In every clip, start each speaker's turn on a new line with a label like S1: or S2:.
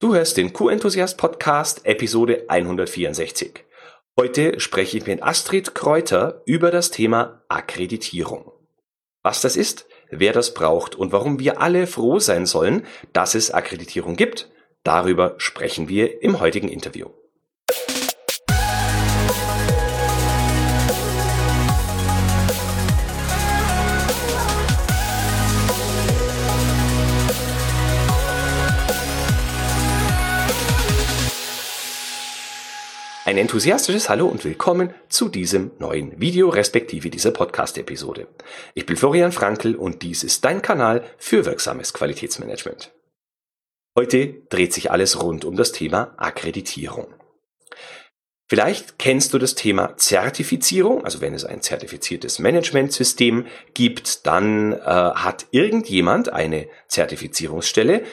S1: Du hörst den Q-Enthusiast Podcast Episode 164. Heute spreche ich mit Astrid Kräuter über das Thema Akkreditierung. Was das ist, wer das braucht und warum wir alle froh sein sollen, dass es Akkreditierung gibt, darüber sprechen wir im heutigen Interview. Ein enthusiastisches Hallo und willkommen zu diesem neuen Video respektive dieser Podcast-Episode. Ich bin Florian Frankl und dies ist dein Kanal für wirksames Qualitätsmanagement. Heute dreht sich alles rund um das Thema Akkreditierung. Vielleicht kennst du das Thema Zertifizierung, also wenn es ein zertifiziertes Managementsystem gibt, dann äh, hat irgendjemand eine Zertifizierungsstelle,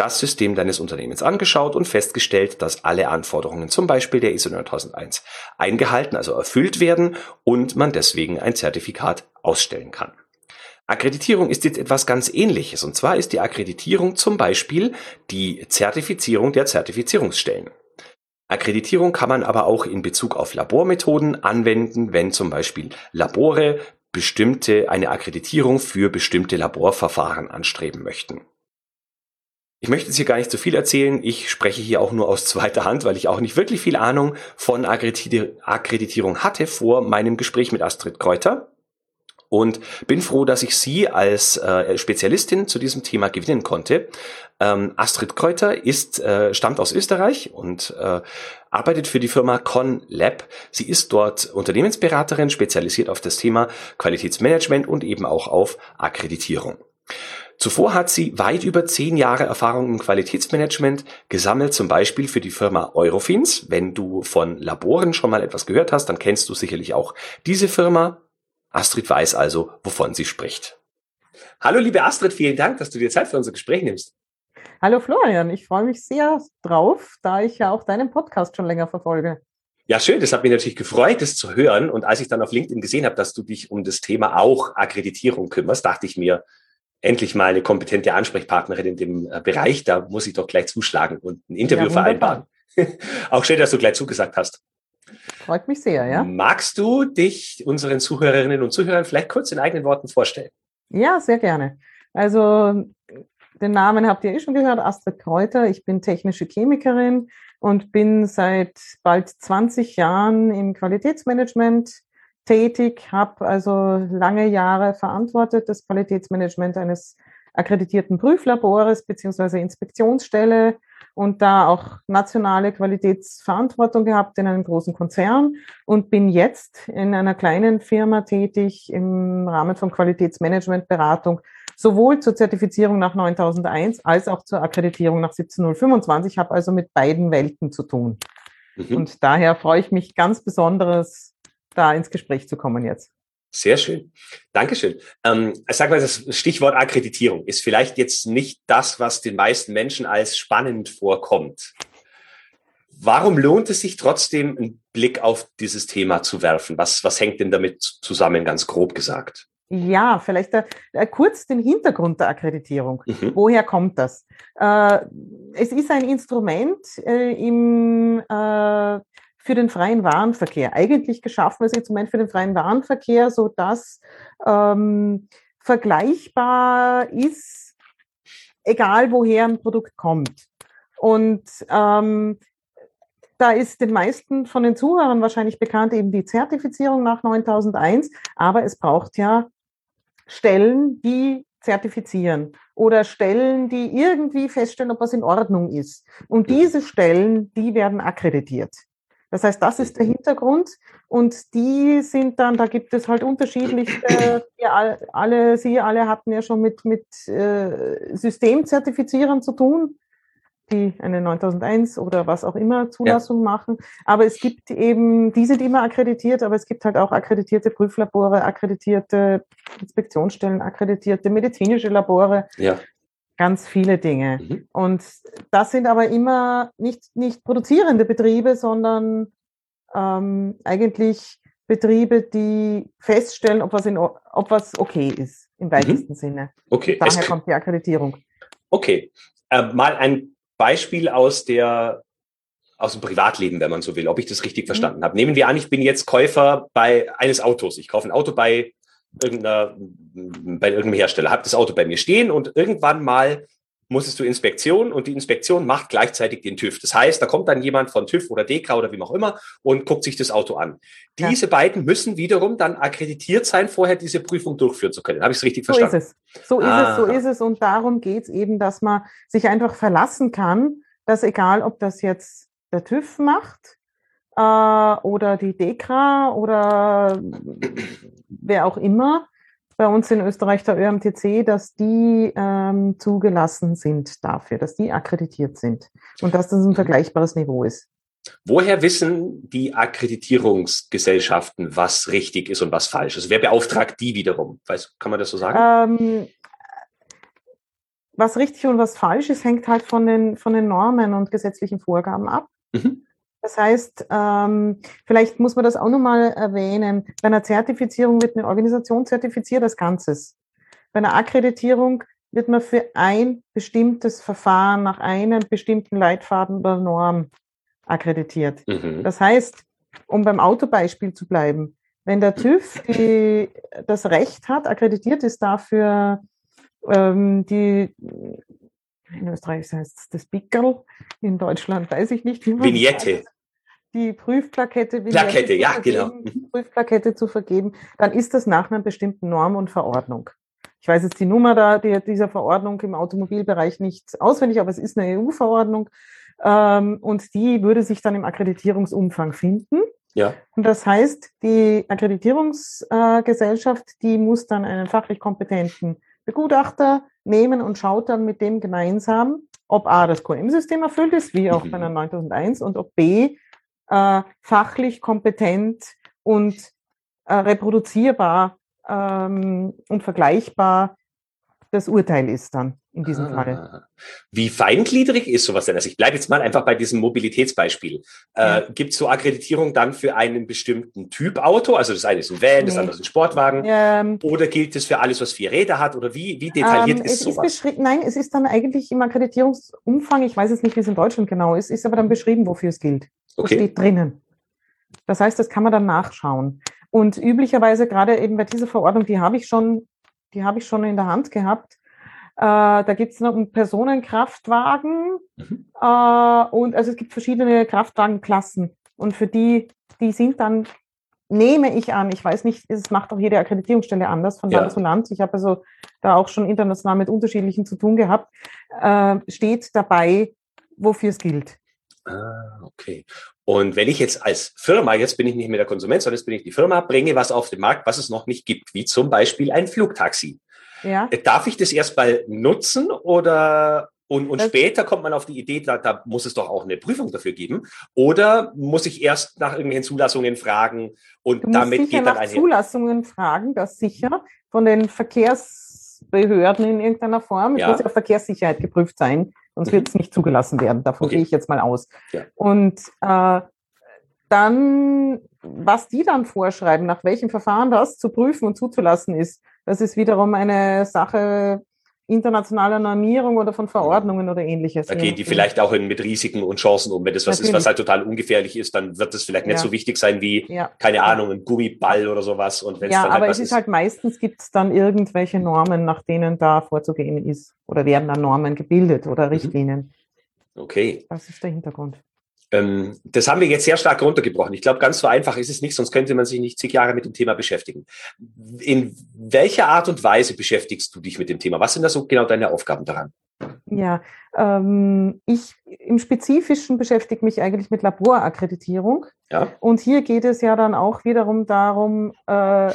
S1: das System deines Unternehmens angeschaut und festgestellt, dass alle Anforderungen zum Beispiel der ISO 9001 eingehalten, also erfüllt werden und man deswegen ein Zertifikat ausstellen kann. Akkreditierung ist jetzt etwas ganz ähnliches und zwar ist die Akkreditierung zum Beispiel die Zertifizierung der Zertifizierungsstellen. Akkreditierung kann man aber auch in Bezug auf Labormethoden anwenden, wenn zum Beispiel Labore bestimmte, eine Akkreditierung für bestimmte Laborverfahren anstreben möchten. Ich möchte jetzt hier gar nicht zu viel erzählen. Ich spreche hier auch nur aus zweiter Hand, weil ich auch nicht wirklich viel Ahnung von Akkreditierung hatte vor meinem Gespräch mit Astrid Kräuter. Und bin froh, dass ich sie als äh, Spezialistin zu diesem Thema gewinnen konnte. Ähm, Astrid Kräuter ist, äh, stammt aus Österreich und äh, arbeitet für die Firma ConLab. Sie ist dort Unternehmensberaterin, spezialisiert auf das Thema Qualitätsmanagement und eben auch auf Akkreditierung. Zuvor hat sie weit über zehn Jahre Erfahrung im Qualitätsmanagement gesammelt, zum Beispiel für die Firma Eurofins. Wenn du von Laboren schon mal etwas gehört hast, dann kennst du sicherlich auch diese Firma. Astrid weiß also, wovon sie spricht. Hallo, liebe Astrid, vielen Dank, dass du dir Zeit für unser Gespräch nimmst.
S2: Hallo Florian, ich freue mich sehr drauf, da ich ja auch deinen Podcast schon länger verfolge.
S1: Ja, schön. Das hat mich natürlich gefreut, das zu hören. Und als ich dann auf LinkedIn gesehen habe, dass du dich um das Thema auch Akkreditierung kümmerst, dachte ich mir, endlich mal eine kompetente Ansprechpartnerin in dem äh, Bereich, da muss ich doch gleich zuschlagen und ein Interview ja, vereinbaren. Auch schön, dass du gleich zugesagt hast.
S2: Freut mich sehr, ja.
S1: Magst du dich unseren Zuhörerinnen und Zuhörern vielleicht kurz in eigenen Worten vorstellen?
S2: Ja, sehr gerne. Also den Namen habt ihr eh schon gehört, Astrid Kräuter. Ich bin technische Chemikerin und bin seit bald 20 Jahren im Qualitätsmanagement tätig, habe also lange Jahre verantwortet das Qualitätsmanagement eines akkreditierten Prüflabores beziehungsweise Inspektionsstelle und da auch nationale Qualitätsverantwortung gehabt in einem großen Konzern und bin jetzt in einer kleinen Firma tätig im Rahmen von Qualitätsmanagementberatung, sowohl zur Zertifizierung nach 9001 als auch zur Akkreditierung nach 17025. Ich habe also mit beiden Welten zu tun. Mhm. Und daher freue ich mich ganz besonders da ins Gespräch zu kommen jetzt.
S1: Sehr schön. Dankeschön. Ähm, sag mal, das Stichwort Akkreditierung ist vielleicht jetzt nicht das, was den meisten Menschen als spannend vorkommt. Warum lohnt es sich trotzdem, einen Blick auf dieses Thema zu werfen? Was, was hängt denn damit zusammen, ganz grob gesagt?
S2: Ja, vielleicht äh, äh kurz den Hintergrund der Akkreditierung. Mhm. Woher kommt das? Äh, es ist ein Instrument äh, im äh, für den freien Warenverkehr. Eigentlich geschaffen als Instrument für den freien Warenverkehr, so dass ähm, vergleichbar ist, egal woher ein Produkt kommt. Und ähm, da ist den meisten von den Zuhörern wahrscheinlich bekannt eben die Zertifizierung nach 9001, aber es braucht ja Stellen, die zertifizieren oder Stellen, die irgendwie feststellen, ob was in Ordnung ist. Und diese Stellen, die werden akkreditiert. Das heißt, das ist der Hintergrund und die sind dann, da gibt es halt unterschiedliche, alle, Sie alle hatten ja schon mit, mit äh, Systemzertifizierern zu tun, die eine 9001 oder was auch immer Zulassung ja. machen. Aber es gibt eben, die sind immer akkreditiert, aber es gibt halt auch akkreditierte Prüflabore, akkreditierte Inspektionsstellen, akkreditierte medizinische Labore. Ja ganz viele Dinge. Mhm. Und das sind aber immer nicht, nicht produzierende Betriebe, sondern ähm, eigentlich Betriebe, die feststellen, ob was, in, ob was okay ist, im mhm. weitesten mhm. Sinne.
S1: Okay.
S2: Daher kommt die Akkreditierung.
S1: Okay. Äh, mal ein Beispiel aus der aus dem Privatleben, wenn man so will, ob ich das richtig mhm. verstanden habe. Nehmen wir an, ich bin jetzt Käufer bei eines Autos. Ich kaufe ein Auto bei irgendeiner, bei irgendeinem Hersteller, habe das Auto bei mir stehen und irgendwann mal muss es zur Inspektion und die Inspektion macht gleichzeitig den TÜV. Das heißt, da kommt dann jemand von TÜV oder DEKRA oder wie auch immer und guckt sich das Auto an. Diese ja. beiden müssen wiederum dann akkreditiert sein, vorher diese Prüfung durchführen zu können. Habe ich es richtig verstanden?
S2: So ist es. So ist es, so ist es. Und darum geht es eben, dass man sich einfach verlassen kann, dass egal, ob das jetzt der TÜV macht äh, oder die DEKRA oder wer auch immer, bei uns in Österreich der ÖMTC, dass die ähm, zugelassen sind dafür, dass die akkreditiert sind und dass das ein vergleichbares Niveau ist.
S1: Woher wissen die Akkreditierungsgesellschaften, was richtig ist und was falsch ist? Wer beauftragt die wiederum? Weiß, kann man das so sagen? Ähm,
S2: was richtig und was falsch ist, hängt halt von den, von den Normen und gesetzlichen Vorgaben ab. Mhm. Das heißt, ähm, vielleicht muss man das auch nochmal erwähnen. Bei einer Zertifizierung wird eine Organisation zertifiziert als Ganzes. Bei einer Akkreditierung wird man für ein bestimmtes Verfahren nach einem bestimmten Leitfaden oder Norm akkreditiert. Mhm. Das heißt, um beim Autobeispiel zu bleiben, wenn der TÜV die, das Recht hat, akkreditiert ist dafür, ähm, die in Österreich heißt es das Pickerl, in Deutschland weiß ich nicht,
S1: wie man Vignette.
S2: Die Prüfplakette,
S1: Plakette, ja, genau.
S2: Prüfplakette zu vergeben, dann ist das nach einer bestimmten Norm und Verordnung. Ich weiß jetzt die Nummer da, die, dieser Verordnung im Automobilbereich nicht auswendig, aber es ist eine EU-Verordnung ähm, und die würde sich dann im Akkreditierungsumfang finden.
S1: Ja.
S2: Und das heißt, die Akkreditierungsgesellschaft, äh, die muss dann einen fachlich kompetenten Begutachter nehmen und schaut dann mit dem gemeinsam, ob A, das QM-System erfüllt ist, wie auch bei einer 9001, und ob B, äh, fachlich kompetent und äh, reproduzierbar ähm, und vergleichbar das Urteil ist dann in diesem ah. Fall.
S1: Wie feingliedrig ist sowas denn? Also ich bleibe jetzt mal einfach bei diesem Mobilitätsbeispiel. Äh. Gibt es so Akkreditierung dann für einen bestimmten Typ Auto? Also das eine ist ein Van, das andere ist ein Sportwagen. Ähm, oder gilt es für alles, was vier Räder hat? Oder wie, wie detailliert ähm, ist sowas?
S2: Ist Nein, es ist dann eigentlich im Akkreditierungsumfang, ich weiß jetzt nicht, wie es in Deutschland genau ist, ist aber dann beschrieben, wofür es gilt. Okay. Das steht drinnen. Das heißt, das kann man dann nachschauen. Und üblicherweise gerade eben bei dieser Verordnung, die habe ich schon, die habe ich schon in der Hand gehabt, da gibt es noch einen Personenkraftwagen mhm. äh, und also es gibt verschiedene Kraftwagenklassen und für die, die sind dann, nehme ich an, ich weiß nicht, es macht auch jede Akkreditierungsstelle anders von Land ja. zu Land. Ich habe also da auch schon international mit unterschiedlichen zu tun gehabt, äh, steht dabei, wofür es gilt.
S1: Ah, okay. Und wenn ich jetzt als Firma, jetzt bin ich nicht mehr der Konsument, sondern jetzt bin ich die Firma, bringe was auf den Markt, was es noch nicht gibt, wie zum Beispiel ein Flugtaxi. Ja. Äh, darf ich das erstmal nutzen oder und, und später kommt man auf die Idee, da, da muss es doch auch eine Prüfung dafür geben. Oder muss ich erst nach irgendwelchen Zulassungen fragen und du damit
S2: geht dann nach Zulassungen fragen, das sicher von den Verkehrsbehörden in irgendeiner Form. Es ja. muss ja Verkehrssicherheit geprüft sein, sonst mhm. wird es nicht zugelassen werden. Davon okay. gehe ich jetzt mal aus. Ja. Und äh, dann, was die dann vorschreiben, nach welchem Verfahren das zu prüfen und zuzulassen ist, das ist wiederum eine Sache internationaler Normierung oder von Verordnungen oder ähnliches.
S1: Da gehen die vielleicht auch in, mit Risiken und Chancen um. Wenn das was Natürlich. ist, was halt total ungefährlich ist, dann wird das vielleicht nicht ja. so wichtig sein wie, ja. keine Ahnung, ein Gummiball oder sowas. Und
S2: ja, dann halt aber es ist, halt meistens gibt es dann irgendwelche Normen, nach denen da vorzugehen ist. Oder werden dann Normen gebildet oder mhm. Richtlinien.
S1: Okay.
S2: Das ist der Hintergrund.
S1: Ähm, das haben wir jetzt sehr stark runtergebrochen. Ich glaube, ganz so einfach ist es nicht, sonst könnte man sich nicht zig Jahre mit dem Thema beschäftigen. In welcher Art und Weise beschäftigst du dich mit dem Thema? Was sind da so genau deine Aufgaben daran?
S2: Ja, ähm, ich im Spezifischen beschäftige mich eigentlich mit Laborakkreditierung. Ja. Und hier geht es ja dann auch wiederum darum, äh,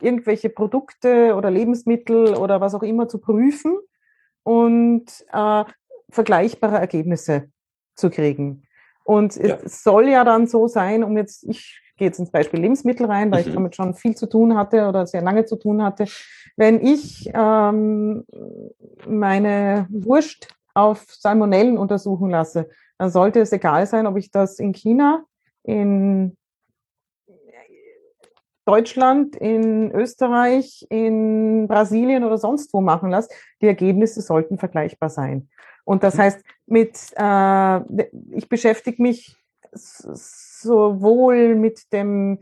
S2: irgendwelche Produkte oder Lebensmittel oder was auch immer zu prüfen und äh, vergleichbare Ergebnisse zu kriegen. Und ja. es soll ja dann so sein, um jetzt, ich gehe jetzt ins Beispiel Lebensmittel rein, weil mhm. ich damit schon viel zu tun hatte oder sehr lange zu tun hatte. Wenn ich ähm, meine Wurst auf Salmonellen untersuchen lasse, dann sollte es egal sein, ob ich das in China, in Deutschland, in Österreich, in Brasilien oder sonst wo machen lasse. Die Ergebnisse sollten vergleichbar sein. Und das heißt, mit, äh, ich beschäftige mich sowohl mit dem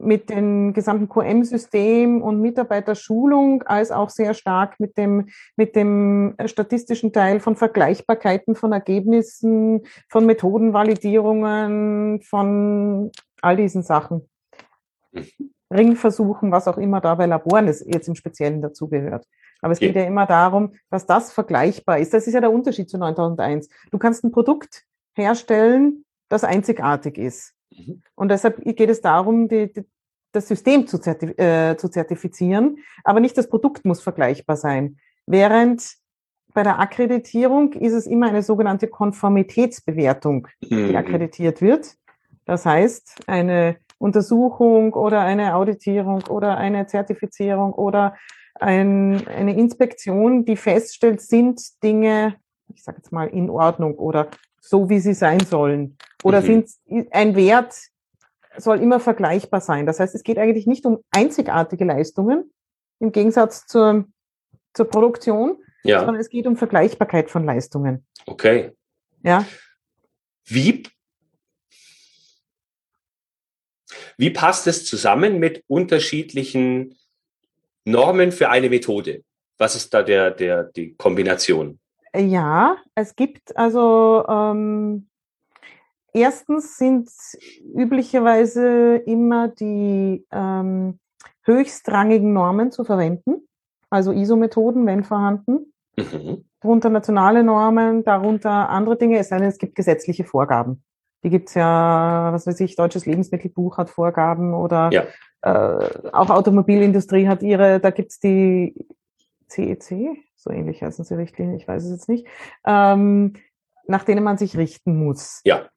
S2: mit dem gesamten QM-System und Mitarbeiterschulung als auch sehr stark mit dem, mit dem statistischen Teil von Vergleichbarkeiten von Ergebnissen, von Methodenvalidierungen, von all diesen Sachen. Ringversuchen, was auch immer da bei Laboren ist, jetzt im Speziellen dazugehört. Aber es geht ja immer darum, dass das vergleichbar ist. Das ist ja der Unterschied zu 9001. Du kannst ein Produkt herstellen, das einzigartig ist. Mhm. Und deshalb geht es darum, die, die, das System zu, zertif äh, zu zertifizieren, aber nicht das Produkt muss vergleichbar sein. Während bei der Akkreditierung ist es immer eine sogenannte Konformitätsbewertung, die mhm. akkreditiert wird. Das heißt, eine Untersuchung oder eine Auditierung oder eine Zertifizierung oder ein, eine Inspektion, die feststellt, sind Dinge, ich sage jetzt mal, in Ordnung oder so, wie sie sein sollen. Oder mhm. sind ein Wert soll immer vergleichbar sein. Das heißt, es geht eigentlich nicht um einzigartige Leistungen im Gegensatz zur, zur Produktion, ja. sondern es geht um Vergleichbarkeit von Leistungen.
S1: Okay.
S2: Ja.
S1: Wie Wie passt es zusammen mit unterschiedlichen Normen für eine Methode? Was ist da der, der, die Kombination?
S2: Ja, es gibt also ähm, erstens sind üblicherweise immer die ähm, höchstrangigen Normen zu verwenden, also ISO-Methoden, wenn vorhanden. Mhm. Darunter nationale Normen, darunter andere Dinge, es sei denn, es gibt gesetzliche Vorgaben. Die gibt's ja, was weiß ich, Deutsches Lebensmittelbuch hat Vorgaben oder ja. Äh, auch Automobilindustrie hat ihre, da gibt's die CEC, so ähnlich heißen sie Richtlinien, ich weiß es jetzt nicht, ähm, nach denen man sich richten muss.
S1: Ja.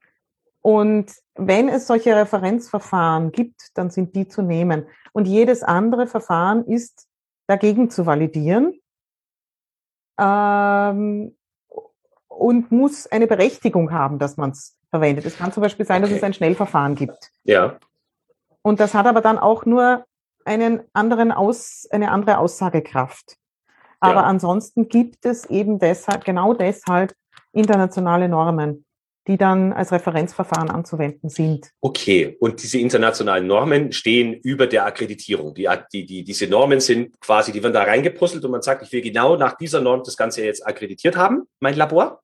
S2: Und wenn es solche Referenzverfahren gibt, dann sind die zu nehmen. Und jedes andere Verfahren ist dagegen zu validieren ähm, und muss eine Berechtigung haben, dass man es verwendet. Es kann zum Beispiel sein, okay. dass es ein Schnellverfahren gibt.
S1: Ja.
S2: Und das hat aber dann auch nur einen anderen Aus, eine andere Aussagekraft. Aber ja. ansonsten gibt es eben deshalb, genau deshalb internationale Normen, die dann als Referenzverfahren anzuwenden sind.
S1: Okay, und diese internationalen Normen stehen über der Akkreditierung. Die, die, die, diese Normen sind quasi, die werden da reingepuzzelt und man sagt, ich will genau nach dieser Norm das Ganze jetzt akkreditiert haben, mein Labor.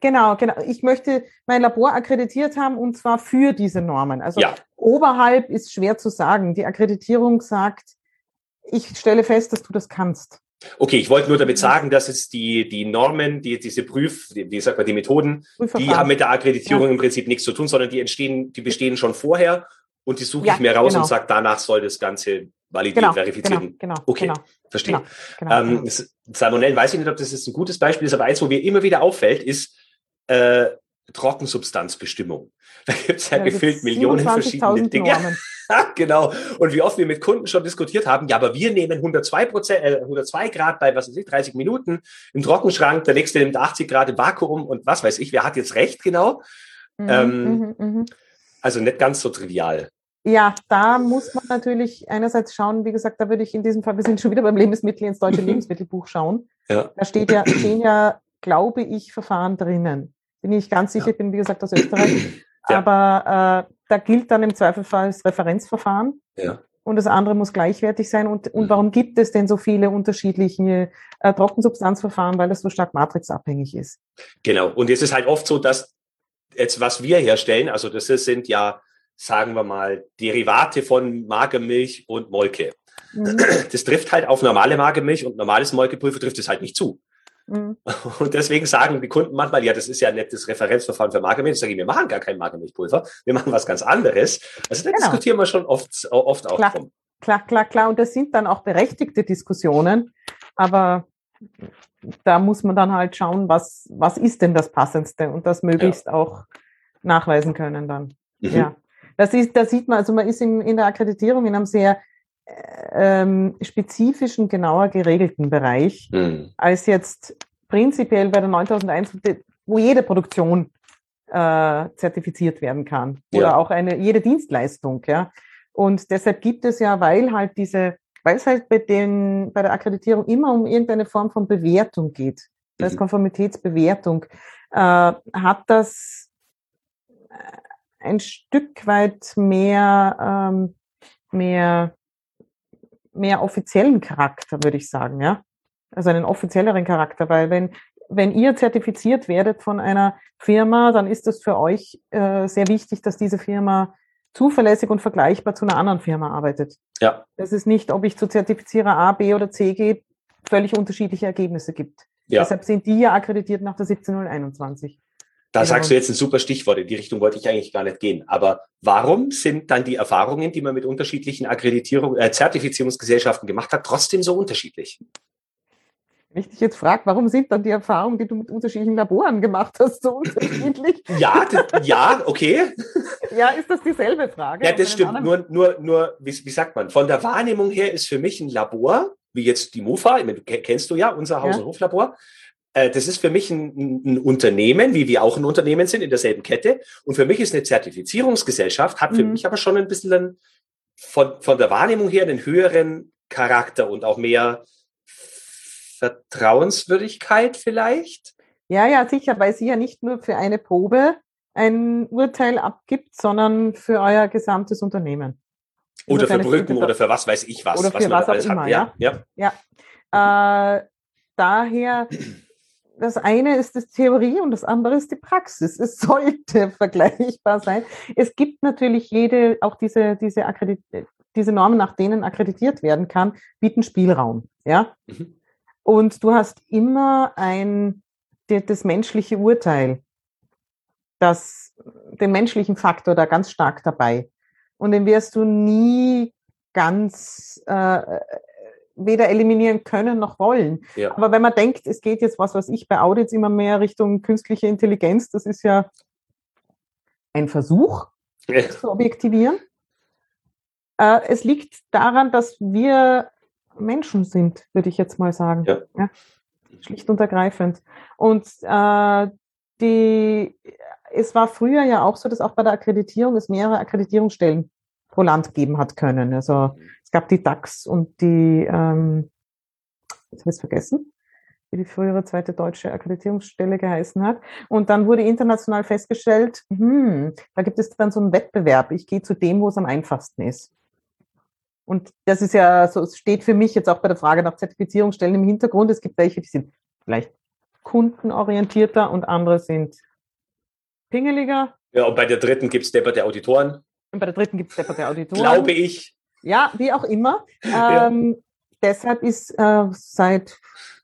S2: Genau, genau. Ich möchte mein Labor akkreditiert haben und zwar für diese Normen. Also ja. oberhalb ist schwer zu sagen. Die Akkreditierung sagt, ich stelle fest, dass du das kannst.
S1: Okay, ich wollte nur damit sagen, dass es die, die Normen, die, diese Prüf, die, wie sagt man, die Methoden, die haben mit der Akkreditierung ja. im Prinzip nichts zu tun, sondern die entstehen, die bestehen schon vorher und die suche ja, ich mir raus genau. und sage, danach soll das Ganze validiert, genau, verifiziert. Genau,
S2: genau,
S1: okay,
S2: genau,
S1: verstehe. Genau, genau, ähm, Salmonellen weiß ich nicht, ob das jetzt ein gutes Beispiel ist, aber eins, wo mir immer wieder auffällt, ist äh, Trockensubstanzbestimmung. Da gibt es ja, ja gefühlt Millionen verschiedene Dinge. genau. Und wie oft wir mit Kunden schon diskutiert haben, ja, aber wir nehmen 102, Prozent, äh, 102 Grad bei, was weiß ich, 30 Minuten im Trockenschrank, der nächste nimmt 80 Grad im Vakuum und was weiß ich, wer hat jetzt recht genau? Mhm, ähm, mhm, mhm. also nicht ganz so trivial.
S2: Ja, da muss man natürlich einerseits schauen, wie gesagt, da würde ich in diesem Fall, wir sind schon wieder beim Lebensmittel ins deutsche Lebensmittelbuch schauen. Ja. Da steht ja, stehen ja, glaube ich, Verfahren drinnen. Bin ich ganz sicher, ich bin wie gesagt aus Österreich. Ja. Aber äh, da gilt dann im Zweifelsfall das Referenzverfahren.
S1: Ja.
S2: Und das andere muss gleichwertig sein. Und, und mhm. warum gibt es denn so viele unterschiedliche äh, Trockensubstanzverfahren? Weil das so stark matrixabhängig ist.
S1: Genau. Und es ist halt oft so, dass jetzt, was wir herstellen, also das sind ja, sagen wir mal, Derivate von Magermilch und Molke. Mhm. Das trifft halt auf normale Magermilch und normales Molkepulver trifft es halt nicht zu. Mhm. Und deswegen sagen die Kunden manchmal, ja, das ist ja nicht das Referenzverfahren für Magermilch. Ich sage, wir machen gar kein Magermilchpulver, wir machen was ganz anderes. Also da genau. diskutieren wir schon oft, oft auch
S2: klar, drum. Klar, klar, klar. Und das sind dann auch berechtigte Diskussionen. Aber da muss man dann halt schauen, was, was ist denn das Passendste und das möglichst ja. auch nachweisen können dann. Mhm. Ja. Das ist, da sieht man, also man ist in, in der Akkreditierung in einem sehr ähm, spezifischen, genauer geregelten Bereich, mhm. als jetzt prinzipiell bei der 9001, wo jede Produktion äh, zertifiziert werden kann oder ja. auch eine jede Dienstleistung, ja. Und deshalb gibt es ja, weil halt diese, weil es halt bei den bei der Akkreditierung immer um irgendeine Form von Bewertung geht das heißt mhm. Konformitätsbewertung, äh, hat das ein Stück weit mehr, ähm, mehr, mehr offiziellen Charakter, würde ich sagen, ja. Also einen offizielleren Charakter, weil wenn, wenn ihr zertifiziert werdet von einer Firma, dann ist es für euch äh, sehr wichtig, dass diese Firma zuverlässig und vergleichbar zu einer anderen Firma arbeitet. Ja. Das ist nicht, ob ich zu Zertifizierer A, B oder C gehe, völlig unterschiedliche Ergebnisse gibt. Ja. Deshalb sind die ja akkreditiert nach der 17021.
S1: Da genau. sagst du jetzt ein super Stichwort, in die Richtung wollte ich eigentlich gar nicht gehen. Aber warum sind dann die Erfahrungen, die man mit unterschiedlichen Akkreditierung, äh, Zertifizierungsgesellschaften gemacht hat, trotzdem so unterschiedlich?
S2: Wenn ich dich jetzt frage, warum sind dann die Erfahrungen, die du mit unterschiedlichen Laboren gemacht hast, so unterschiedlich?
S1: ja, ja, okay.
S2: ja, ist das dieselbe Frage?
S1: Ja, das stimmt. Nur, nur, nur wie, wie sagt man, von der Wahrnehmung her ist für mich ein Labor, wie jetzt die MUFA, kennst du ja, unser Haus- und Hoflabor, das ist für mich ein, ein, Unternehmen, wie wir auch ein Unternehmen sind, in derselben Kette. Und für mich ist eine Zertifizierungsgesellschaft, hat für mhm. mich aber schon ein bisschen einen, von, von der Wahrnehmung her einen höheren Charakter und auch mehr Vertrauenswürdigkeit vielleicht.
S2: Ja, ja, sicher, weil sie ja nicht nur für eine Probe ein Urteil abgibt, sondern für euer gesamtes Unternehmen.
S1: Oder für Brücken oder für was weiß ich was.
S2: Oder
S1: was
S2: für was auch immer, hat. ja. Ja. ja. Äh, daher das eine ist die Theorie und das andere ist die Praxis. Es sollte vergleichbar sein. Es gibt natürlich jede, auch diese, diese, diese Normen, nach denen akkreditiert werden kann, bieten Spielraum. Ja? Mhm. Und du hast immer ein, das menschliche Urteil, das, den menschlichen Faktor da ganz stark dabei. Und den wirst du nie ganz äh, weder eliminieren können noch wollen. Ja. Aber wenn man denkt, es geht jetzt, was weiß ich, bei Audits immer mehr Richtung künstliche Intelligenz, das ist ja ein Versuch, ja. zu objektivieren. Äh, es liegt daran, dass wir Menschen sind, würde ich jetzt mal sagen. Ja. ja schlicht und ergreifend. Und äh, die, es war früher ja auch so, dass auch bei der Akkreditierung es mehrere Akkreditierungsstellen pro Land geben hat können. Also es gab die DAX und die, ähm, jetzt habe ich es vergessen, wie die frühere zweite deutsche Akkreditierungsstelle geheißen hat. Und dann wurde international festgestellt, hm, da gibt es dann so einen Wettbewerb. Ich gehe zu dem, wo es am einfachsten ist. Und das ist ja so, es steht für mich jetzt auch bei der Frage nach Zertifizierungsstellen im Hintergrund. Es gibt welche, die sind vielleicht kundenorientierter und andere sind pingeliger.
S1: Ja, und bei der dritten gibt es Depper der Auditoren.
S2: Und bei der dritten gibt es Depper der Auditoren.
S1: Glaube ich.
S2: Ja, wie auch immer. Ähm, ja. Deshalb ist äh, seit,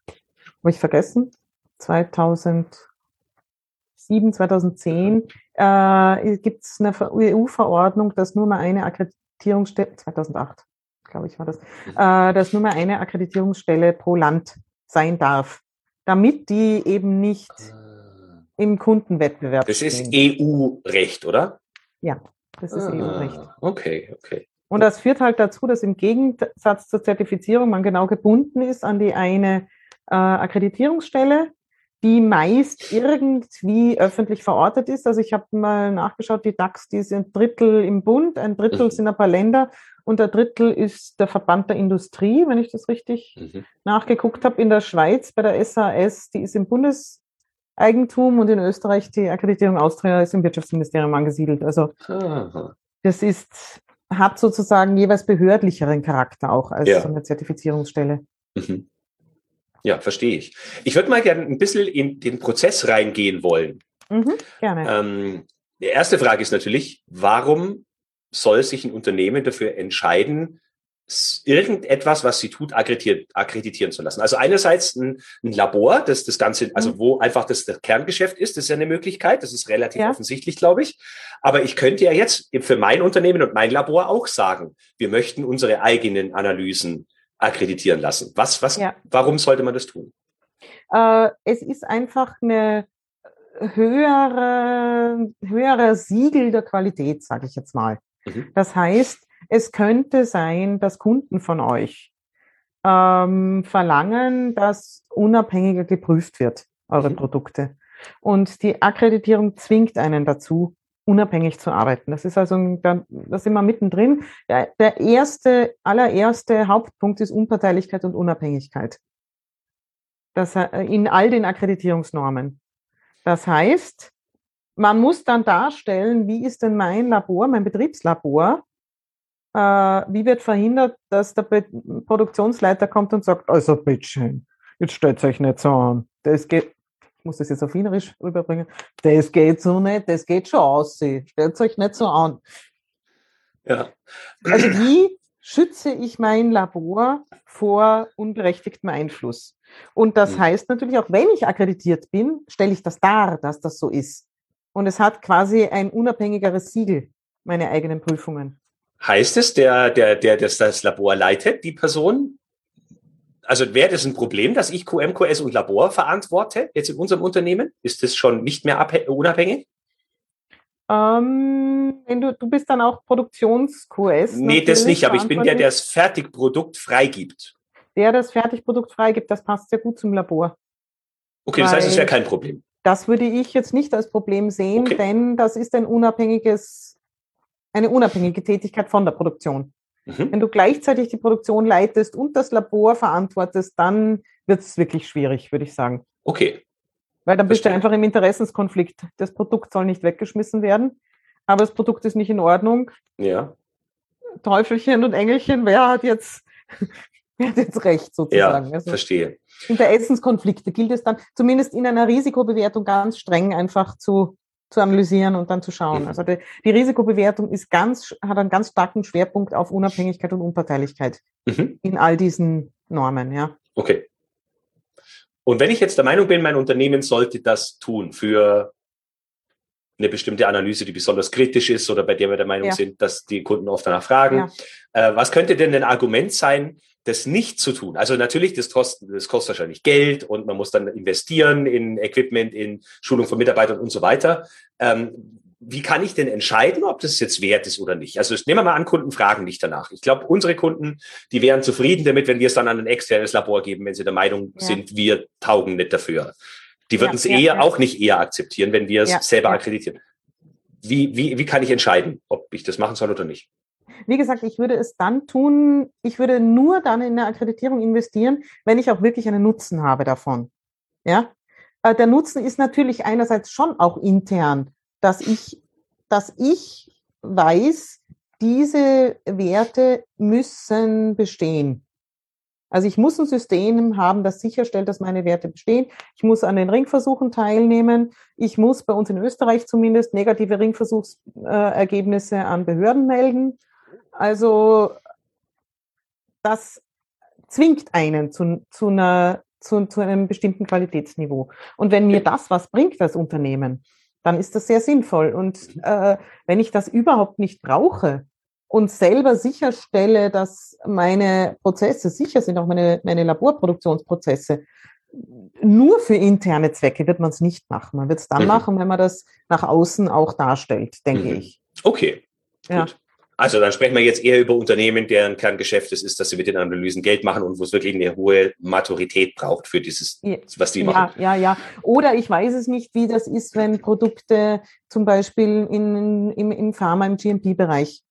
S2: habe ich vergessen, 2007, 2010 äh, gibt es eine EU-Verordnung, dass nur mal eine Akkreditierungsstelle, 2008, glaube ich war das, äh, dass nur mal eine Akkreditierungsstelle pro Land sein darf, damit die eben nicht ah. im Kundenwettbewerb
S1: Das ist EU-Recht, oder?
S2: Ja. Das ist ah, EU-Recht.
S1: Okay, okay.
S2: Und das führt halt dazu, dass im Gegensatz zur Zertifizierung man genau gebunden ist an die eine äh, Akkreditierungsstelle, die meist irgendwie öffentlich verortet ist. Also ich habe mal nachgeschaut, die DAX, die sind ein Drittel im Bund, ein Drittel mhm. sind ein paar Länder und ein Drittel ist der Verband der Industrie, wenn ich das richtig mhm. nachgeguckt habe. In der Schweiz bei der SAS, die ist im Bundes Eigentum und in Österreich die Akkreditierung Austria ist im Wirtschaftsministerium angesiedelt. Also Aha. das ist, hat sozusagen jeweils behördlicheren Charakter auch als ja. so eine Zertifizierungsstelle. Mhm.
S1: Ja, verstehe ich. Ich würde mal gerne ein bisschen in den Prozess reingehen wollen.
S2: Mhm, gerne.
S1: Ähm, die erste Frage ist natürlich, warum soll sich ein Unternehmen dafür entscheiden, irgendetwas, was sie tut, akkreditieren, akkreditieren zu lassen. Also einerseits ein, ein, Labor, das das Ganze, also mhm. wo einfach das, das Kerngeschäft ist, das ist ja eine Möglichkeit, das ist relativ ja. offensichtlich, glaube ich. Aber ich könnte ja jetzt für mein Unternehmen und mein Labor auch sagen, wir möchten unsere eigenen Analysen akkreditieren lassen. Was, was, ja. warum sollte man das tun?
S2: Äh, es ist einfach eine höhere, höhere Siegel der Qualität, sage ich jetzt mal. Mhm. Das heißt, es könnte sein, dass Kunden von euch ähm, verlangen, dass unabhängiger geprüft wird, eure mhm. Produkte. Und die Akkreditierung zwingt einen dazu, unabhängig zu arbeiten. Das ist also, da, da sind wir mittendrin. Der, der erste, allererste Hauptpunkt ist Unparteilichkeit und Unabhängigkeit. Das, äh, in all den Akkreditierungsnormen. Das heißt, man muss dann darstellen, wie ist denn mein Labor, mein Betriebslabor, wie wird verhindert, dass der Produktionsleiter kommt und sagt, also bitteschön, jetzt stellt euch nicht so an. Das geht, ich muss das jetzt auf Wienerisch rüberbringen, das geht so nicht, das geht schon aus, stellt euch nicht so an. Ja. Also wie schütze ich mein Labor vor unberechtigtem Einfluss? Und das mhm. heißt natürlich auch, wenn ich akkreditiert bin, stelle ich das dar, dass das so ist. Und es hat quasi ein unabhängigeres Siegel, meine eigenen Prüfungen.
S1: Heißt es, der, der, der das, das Labor leitet, die Person? Also wäre das ein Problem, dass ich QM, QS und Labor verantworte jetzt in unserem Unternehmen? Ist das schon nicht mehr unabhängig?
S2: Ähm, wenn du, du bist dann auch Produktions-QS.
S1: Nee, das nicht, aber ich bin der, der das Fertigprodukt freigibt.
S2: Der das Fertigprodukt freigibt, das passt sehr gut zum Labor.
S1: Okay, das heißt, es wäre kein Problem.
S2: Das würde ich jetzt nicht als Problem sehen, okay. denn das ist ein unabhängiges, eine unabhängige Tätigkeit von der Produktion. Mhm. Wenn du gleichzeitig die Produktion leitest und das Labor verantwortest, dann wird es wirklich schwierig, würde ich sagen.
S1: Okay.
S2: Weil dann bist Verstehe. du einfach im Interessenskonflikt. Das Produkt soll nicht weggeschmissen werden, aber das Produkt ist nicht in Ordnung.
S1: Ja.
S2: Teufelchen und Engelchen, wer hat jetzt, wer hat jetzt recht sozusagen?
S1: Ja, also, verstehe.
S2: Interessenskonflikte gilt es dann zumindest in einer Risikobewertung ganz streng einfach zu, zu analysieren und dann zu schauen. Mhm. Also die, die, Risikobewertung ist ganz, hat einen ganz starken Schwerpunkt auf Unabhängigkeit und Unparteilichkeit mhm. in all diesen Normen, ja.
S1: Okay. Und wenn ich jetzt der Meinung bin, mein Unternehmen sollte das tun für eine bestimmte Analyse, die besonders kritisch ist oder bei der wir der Meinung ja. sind, dass die Kunden oft danach fragen. Ja. Äh, was könnte denn ein Argument sein, das nicht zu tun? Also natürlich, das kostet, das kostet wahrscheinlich Geld und man muss dann investieren in Equipment, in Schulung von Mitarbeitern und so weiter. Ähm, wie kann ich denn entscheiden, ob das jetzt wert ist oder nicht? Also nehmen wir mal an, Kunden fragen nicht danach. Ich glaube, unsere Kunden, die wären zufrieden damit, wenn wir es dann an ein externes Labor geben, wenn sie der Meinung ja. sind, wir taugen nicht dafür. Die würden ja, es ja, eher auch nicht eher akzeptieren, wenn wir es selber akkreditieren. Wie, wie, wie kann ich entscheiden, ob ich das machen soll oder nicht?
S2: Wie gesagt, ich würde es dann tun, ich würde nur dann in eine Akkreditierung investieren, wenn ich auch wirklich einen Nutzen habe davon. Ja, äh, der Nutzen ist natürlich einerseits schon auch intern dass ich, dass ich weiß, diese Werte müssen bestehen. Also ich muss ein System haben, das sicherstellt, dass meine Werte bestehen. Ich muss an den Ringversuchen teilnehmen. Ich muss bei uns in Österreich zumindest negative Ringversuchsergebnisse an Behörden melden. Also das zwingt einen zu, zu, einer, zu, zu einem bestimmten Qualitätsniveau. Und wenn mir das was bringt als Unternehmen, dann ist das sehr sinnvoll. Und äh, wenn ich das überhaupt nicht brauche und selber sicherstelle, dass meine Prozesse sicher sind, auch meine, meine Laborproduktionsprozesse, nur für interne Zwecke wird man es nicht machen. Man wird es dann mhm. machen, wenn man das nach außen auch darstellt, denke mhm. ich.
S1: Okay. Ja. Gut. Also dann sprechen wir jetzt eher über Unternehmen, deren Kerngeschäft es ist, dass sie mit den Analysen Geld machen und wo es wirklich eine hohe Maturität braucht für dieses, was die machen.
S2: Ja, ja, ja. Oder ich weiß es nicht, wie das ist, wenn Produkte zum Beispiel in, im, im Pharma, im GMP-Bereich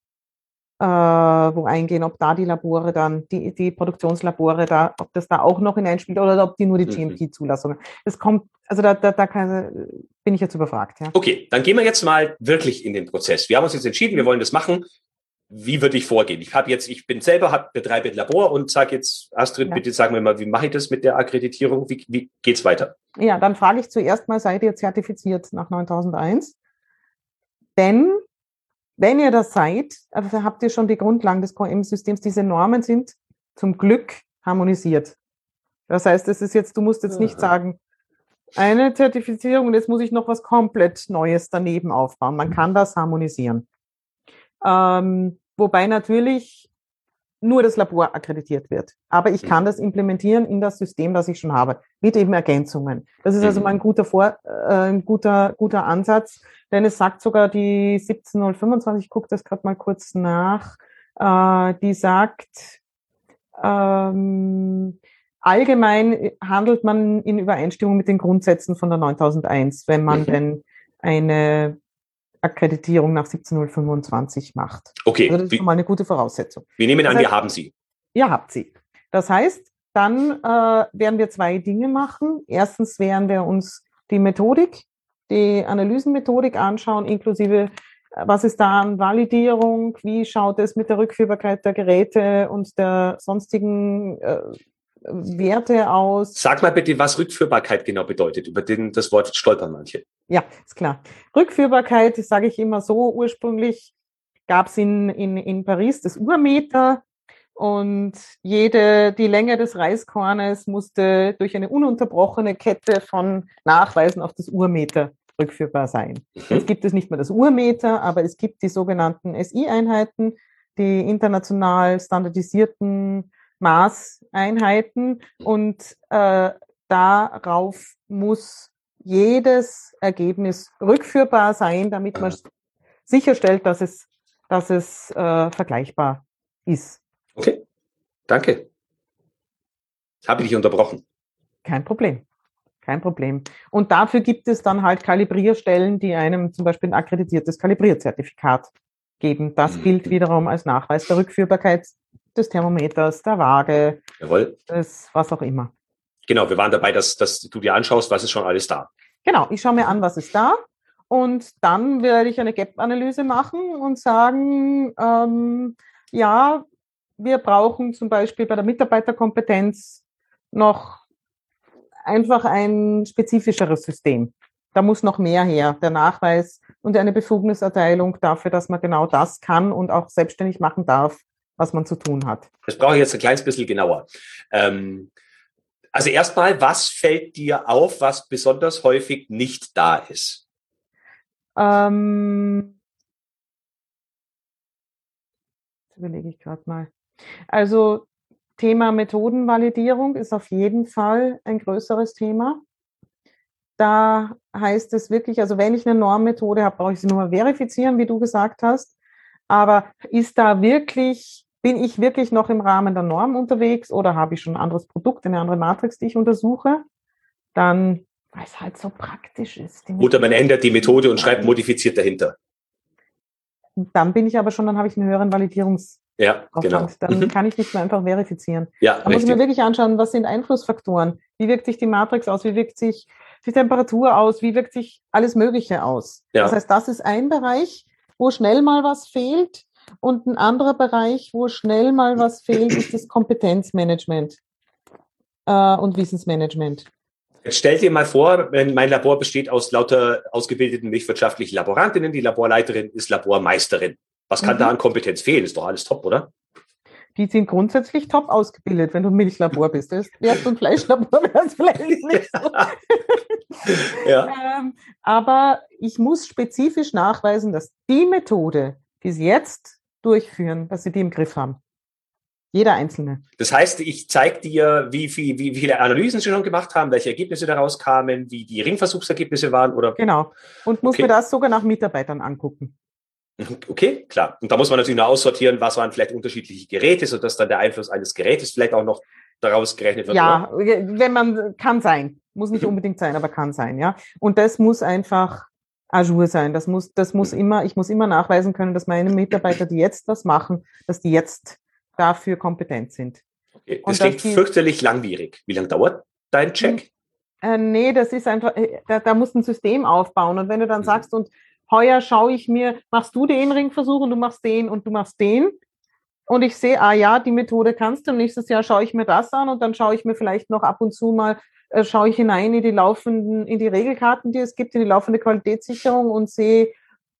S2: äh, wo eingehen, ob da die Labore dann, die, die Produktionslabore da, ob das da auch noch hineinspielt oder ob die nur die mhm. GMP-Zulassungen. Das kommt, also da, da, da kann, bin ich jetzt überfragt. Ja.
S1: Okay, dann gehen wir jetzt mal wirklich in den Prozess. Wir haben uns jetzt entschieden, wir wollen das machen wie würde ich vorgehen? Ich habe jetzt, ich bin selber, hab, betreibe ein Labor und sage jetzt, Astrid, ja. bitte sag mir mal, wie mache ich das mit der Akkreditierung? Wie, wie geht's weiter?
S2: Ja, dann frage ich zuerst mal, seid ihr zertifiziert nach 9001? Denn wenn ihr das seid, also habt ihr schon die Grundlagen des QM-Systems. Diese Normen sind zum Glück harmonisiert. Das heißt, es ist jetzt, du musst jetzt nicht sagen, eine Zertifizierung und jetzt muss ich noch was komplett Neues daneben aufbauen. Man kann das harmonisieren. Ähm, wobei natürlich nur das Labor akkreditiert wird. Aber ich kann das implementieren in das System, das ich schon habe, mit eben Ergänzungen. Das ist also mal ein guter, Vor äh, ein guter, guter Ansatz, denn es sagt sogar die 17025, ich gucke das gerade mal kurz nach, äh, die sagt, ähm, allgemein handelt man in Übereinstimmung mit den Grundsätzen von der 9001, wenn man mhm. denn eine Akkreditierung nach 17025 macht.
S1: Okay.
S2: Also das ist schon mal eine gute Voraussetzung.
S1: Wir nehmen an, das heißt, wir haben sie.
S2: Ihr habt sie. Das heißt, dann äh, werden wir zwei Dinge machen. Erstens werden wir uns die Methodik, die Analysenmethodik anschauen, inklusive äh, was ist da an Validierung, wie schaut es mit der Rückführbarkeit der Geräte und der sonstigen äh, Werte aus.
S1: Sag mal bitte, was Rückführbarkeit genau bedeutet. Über den, das Wort stolpern manche.
S2: Ja, ist klar. Rückführbarkeit, das sage ich immer so, ursprünglich gab es in, in, in Paris das Urmeter und jede, die Länge des Reiskornes musste durch eine ununterbrochene Kette von Nachweisen auf das Urmeter rückführbar sein. Mhm. Jetzt gibt es nicht mehr das Urmeter, aber es gibt die sogenannten SI-Einheiten, die international standardisierten Maßeinheiten und äh, darauf muss jedes Ergebnis rückführbar sein, damit man sicherstellt, dass es, dass es äh, vergleichbar ist.
S1: Okay, danke. Habe ich dich unterbrochen?
S2: Kein Problem. Kein Problem. Und dafür gibt es dann halt Kalibrierstellen, die einem zum Beispiel ein akkreditiertes Kalibrierzertifikat geben. Das mhm. gilt wiederum als Nachweis der Rückführbarkeit des Thermometers, der Waage,
S1: Jawohl.
S2: des was auch immer.
S1: Genau, wir waren dabei, dass, dass du dir anschaust, was ist schon alles da.
S2: Genau, ich schaue mir an, was ist da. Und dann werde ich eine Gap-Analyse machen und sagen, ähm, ja, wir brauchen zum Beispiel bei der Mitarbeiterkompetenz noch einfach ein spezifischeres System. Da muss noch mehr her, der Nachweis und eine Befugniserteilung dafür, dass man genau das kann und auch selbstständig machen darf, was man zu tun hat.
S1: Das brauche ich jetzt ein kleines bisschen genauer. Ähm, also erstmal, was fällt dir auf, was besonders häufig nicht da ist?
S2: Ähm, jetzt überlege ich gerade mal. Also Thema Methodenvalidierung ist auf jeden Fall ein größeres Thema. Da heißt es wirklich, also wenn ich eine Normmethode habe, brauche ich sie nur mal verifizieren, wie du gesagt hast. Aber ist da wirklich bin ich wirklich noch im Rahmen der Norm unterwegs oder habe ich schon ein anderes Produkt, eine andere Matrix, die ich untersuche? Dann, weil es halt so praktisch ist.
S1: Oder man ändert die Methode und schreibt modifiziert dahinter.
S2: Dann bin ich aber schon, dann habe ich einen höheren Validierungs-
S1: ja, genau.
S2: Dann mhm. kann ich nicht mehr einfach verifizieren.
S1: Ja,
S2: da muss ich mir wirklich anschauen, was sind Einflussfaktoren? Wie wirkt sich die Matrix aus? Wie wirkt sich die Temperatur aus? Wie wirkt sich alles Mögliche aus? Ja. Das heißt, das ist ein Bereich, wo schnell mal was fehlt. Und ein anderer Bereich, wo schnell mal was fehlt, ist das Kompetenzmanagement äh, und Wissensmanagement.
S1: Jetzt stell dir mal vor, mein Labor besteht aus lauter ausgebildeten milchwirtschaftlichen Laborantinnen. Die Laborleiterin ist Labormeisterin. Was kann mhm. da an Kompetenz fehlen? Ist doch alles top, oder?
S2: Die sind grundsätzlich top ausgebildet, wenn du ein Milchlabor bist. Wärst du ein Fleischlabor, wäre es vielleicht nicht so. ja. ähm, aber ich muss spezifisch nachweisen, dass die Methode, die sie jetzt durchführen, dass sie die im Griff haben. Jeder Einzelne.
S1: Das heißt, ich zeige dir, wie, viel, wie, wie viele Analysen sie schon gemacht haben, welche Ergebnisse daraus kamen, wie die Ringversuchsergebnisse waren, oder?
S2: Genau. Und muss okay. mir das sogar nach Mitarbeitern angucken.
S1: Okay, klar. Und da muss man natürlich noch aussortieren, was waren vielleicht unterschiedliche Geräte, sodass dann der Einfluss eines Gerätes vielleicht auch noch daraus gerechnet wird.
S2: Ja, oder? wenn man, kann sein. Muss nicht unbedingt sein, aber kann sein, ja. Und das muss einfach Azure sein. Das muss, das muss mhm. immer, ich muss immer nachweisen können, dass meine Mitarbeiter, die jetzt das machen, dass die jetzt dafür kompetent sind.
S1: Okay. Das klingt die, fürchterlich langwierig. Wie lange dauert dein Check?
S2: Äh, nee, das ist einfach, äh, da, da musst du ein System aufbauen. Und wenn du dann mhm. sagst, und heuer schaue ich mir, machst du den Ringversuch und du machst den und du machst den. Und ich sehe, ah ja, die Methode kannst du. Und nächstes Jahr schaue ich mir das an und dann schaue ich mir vielleicht noch ab und zu mal äh, schaue ich hinein in die laufenden, in die Regelkarten, die es gibt, in die laufende Qualitätssicherung und sehe,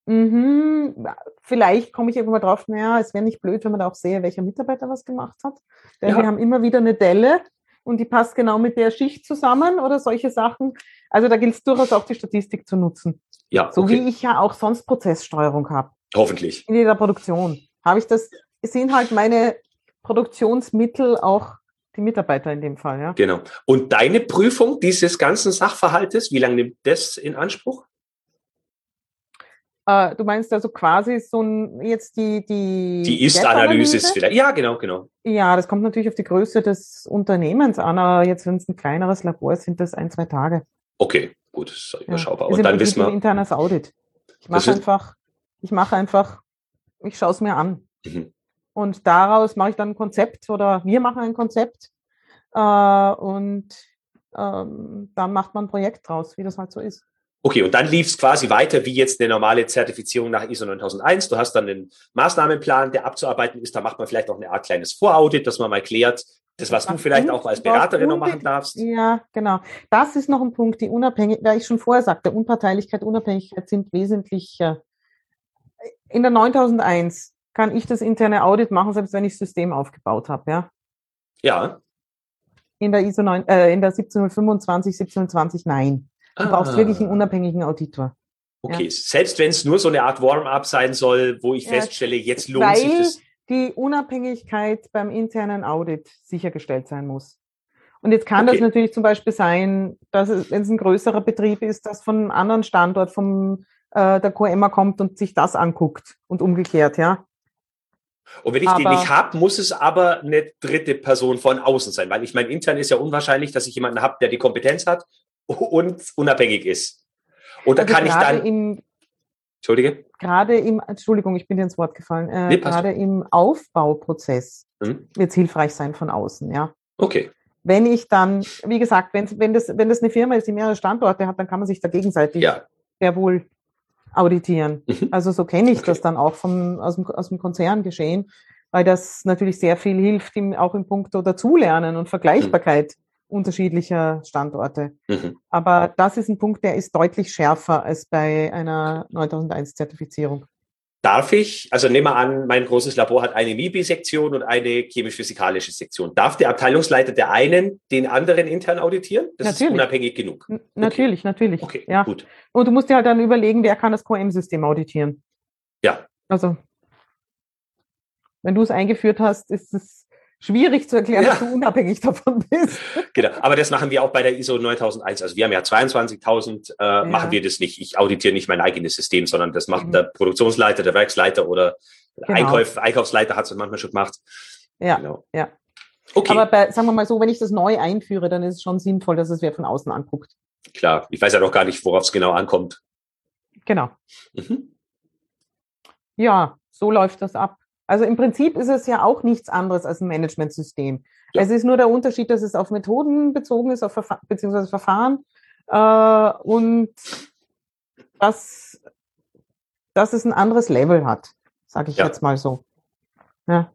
S2: mh, vielleicht komme ich irgendwann mal drauf, naja, es wäre nicht blöd, wenn man da auch sehe, welcher Mitarbeiter was gemacht hat. Denn ja. wir haben immer wieder eine Delle und die passt genau mit der Schicht zusammen oder solche Sachen. Also da gilt es durchaus auch die Statistik zu nutzen.
S1: Ja,
S2: so okay. wie ich ja auch sonst Prozesssteuerung habe.
S1: Hoffentlich.
S2: In jeder Produktion habe ich das, sind halt meine Produktionsmittel auch die Mitarbeiter in dem Fall, ja.
S1: Genau. Und deine Prüfung dieses ganzen Sachverhaltes, wie lange nimmt das in Anspruch?
S2: Äh, du meinst also quasi so ein, jetzt die, die.
S1: Die Ist-Analyse ist vielleicht. Ja, genau, genau.
S2: Ja, das kommt natürlich auf die Größe des Unternehmens an, aber jetzt, wenn es ein kleineres Labor ist, sind das ein, zwei Tage.
S1: Okay, gut, ist überschaubar. Ja. Und dann wissen wir.
S2: Ein internes Audit. Ich mache einfach, ich mache einfach, ich schaue es mir an. Mhm. Und daraus mache ich dann ein Konzept oder wir machen ein Konzept äh, und ähm, dann macht man ein Projekt draus, wie das halt so ist.
S1: Okay, und dann lief es quasi weiter wie jetzt eine normale Zertifizierung nach ISO 9001. Du hast dann einen Maßnahmenplan, der abzuarbeiten ist. Da macht man vielleicht auch eine Art kleines Voraudit, dass man mal klärt, das, was du vielleicht auch als Beraterin noch machen darfst.
S2: Ja, genau. Das ist noch ein Punkt, die Unabhängigkeit, da ich schon vorher sagte, Unparteilichkeit, Unabhängigkeit sind wesentlich. In der 9001 kann ich das interne Audit machen, selbst wenn ich das System aufgebaut habe, ja?
S1: Ja.
S2: In der ISO 9, äh, in der 1725, 1720 nein. Du ah. brauchst wirklich einen unabhängigen Auditor.
S1: Okay, ja. selbst wenn es nur so eine Art Warm-up sein soll, wo ich ja, feststelle, jetzt lohnt weil sich das.
S2: die Unabhängigkeit beim internen Audit sichergestellt sein muss. Und jetzt kann okay. das natürlich zum Beispiel sein, dass es, wenn es ein größerer Betrieb ist, dass von einem anderen Standort vom äh, der QMA kommt und sich das anguckt und umgekehrt, ja.
S1: Und wenn ich aber, den nicht habe, muss es aber eine dritte Person von außen sein, weil ich meine, intern ist ja unwahrscheinlich, dass ich jemanden habe, der die Kompetenz hat und unabhängig ist. Und da also kann ich dann. Im,
S2: Entschuldige? Gerade im, Entschuldigung, ich bin dir ins Wort gefallen. Äh, nee, gerade im Aufbauprozess hm? wird es hilfreich sein von außen, ja.
S1: Okay.
S2: Wenn ich dann, wie gesagt, wenn, wenn, das, wenn das eine Firma ist, die mehrere Standorte hat, dann kann man sich da gegenseitig ja. sehr wohl auditieren. Mhm. Also so kenne ich okay. das dann auch vom, aus, dem, aus dem Konzern geschehen, weil das natürlich sehr viel hilft, im, auch im Punkt Dazulernen und Vergleichbarkeit mhm. unterschiedlicher Standorte. Mhm. Aber das ist ein Punkt, der ist deutlich schärfer als bei einer 9001-Zertifizierung.
S1: Darf ich, also nehmen wir an, mein großes Labor hat eine MIBI-Sektion und eine chemisch-physikalische Sektion. Darf der Abteilungsleiter der einen den anderen intern auditieren? Das natürlich. ist unabhängig genug.
S2: Okay. Natürlich, natürlich. Okay, ja. gut. Und du musst dir halt dann überlegen, wer kann das QM-System auditieren.
S1: Ja.
S2: Also, wenn du es eingeführt hast, ist es schwierig zu erklären, ja. dass du unabhängig davon bist.
S1: Genau, aber das machen wir auch bei der ISO 9001. Also wir haben ja 22.000, äh, ja. machen wir das nicht. Ich auditiere nicht mein eigenes System, sondern das macht mhm. der Produktionsleiter, der Werksleiter oder genau. Einkauf, Einkaufsleiter hat es manchmal schon gemacht.
S2: Ja, genau. ja. Okay. Aber bei, sagen wir mal so, wenn ich das neu einführe, dann ist es schon sinnvoll, dass es wer von außen anguckt.
S1: Klar, ich weiß ja noch gar nicht, worauf es genau ankommt.
S2: Genau. Mhm. Ja, so läuft das ab. Also im Prinzip ist es ja auch nichts anderes als ein Managementsystem. Ja. Es ist nur der Unterschied, dass es auf Methoden bezogen ist, auf Verfa beziehungsweise Verfahren äh, und dass, dass es ein anderes Level hat, sage ich ja. jetzt mal so. Ja.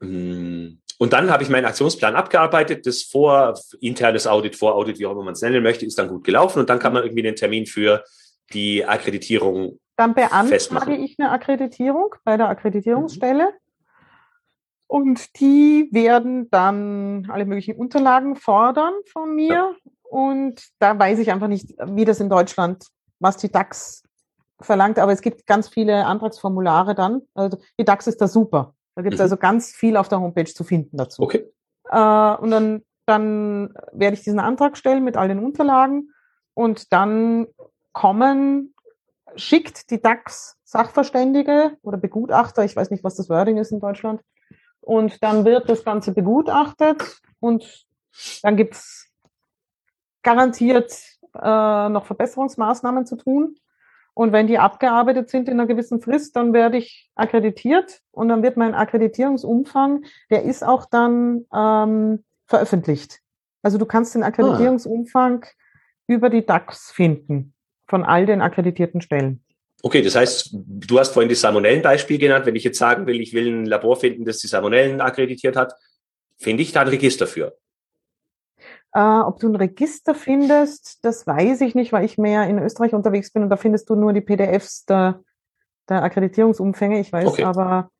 S1: Mm, und dann habe ich meinen Aktionsplan abgearbeitet. Das vor internes Audit, vor Audit, wie auch immer man es nennen möchte, ist dann gut gelaufen. Und dann kann man irgendwie den Termin für die Akkreditierung
S2: dann beantrage ich eine Akkreditierung bei der Akkreditierungsstelle. Mhm. Und die werden dann alle möglichen Unterlagen fordern von mir. Ja. Und da weiß ich einfach nicht, wie das in Deutschland, was die DAX verlangt. Aber es gibt ganz viele Antragsformulare dann. Also die DAX ist da super. Da gibt es mhm. also ganz viel auf der Homepage zu finden dazu.
S1: Okay.
S2: Äh, und dann, dann werde ich diesen Antrag stellen mit all den Unterlagen. Und dann kommen schickt die DAX Sachverständige oder Begutachter, ich weiß nicht, was das Wording ist in Deutschland, und dann wird das Ganze begutachtet und dann gibt's garantiert äh, noch Verbesserungsmaßnahmen zu tun. Und wenn die abgearbeitet sind in einer gewissen Frist, dann werde ich akkreditiert und dann wird mein Akkreditierungsumfang, der ist auch dann ähm, veröffentlicht. Also du kannst den ah. Akkreditierungsumfang ah. über die DAX finden von all den akkreditierten Stellen.
S1: Okay, das heißt, du hast vorhin das Salmonellenbeispiel genannt. Wenn ich jetzt sagen will, ich will ein Labor finden, das die Salmonellen akkreditiert hat, finde ich da ein Register für?
S2: Äh, ob du ein Register findest, das weiß ich nicht, weil ich mehr in Österreich unterwegs bin und da findest du nur die PDFs der, der Akkreditierungsumfänge. Ich weiß okay. aber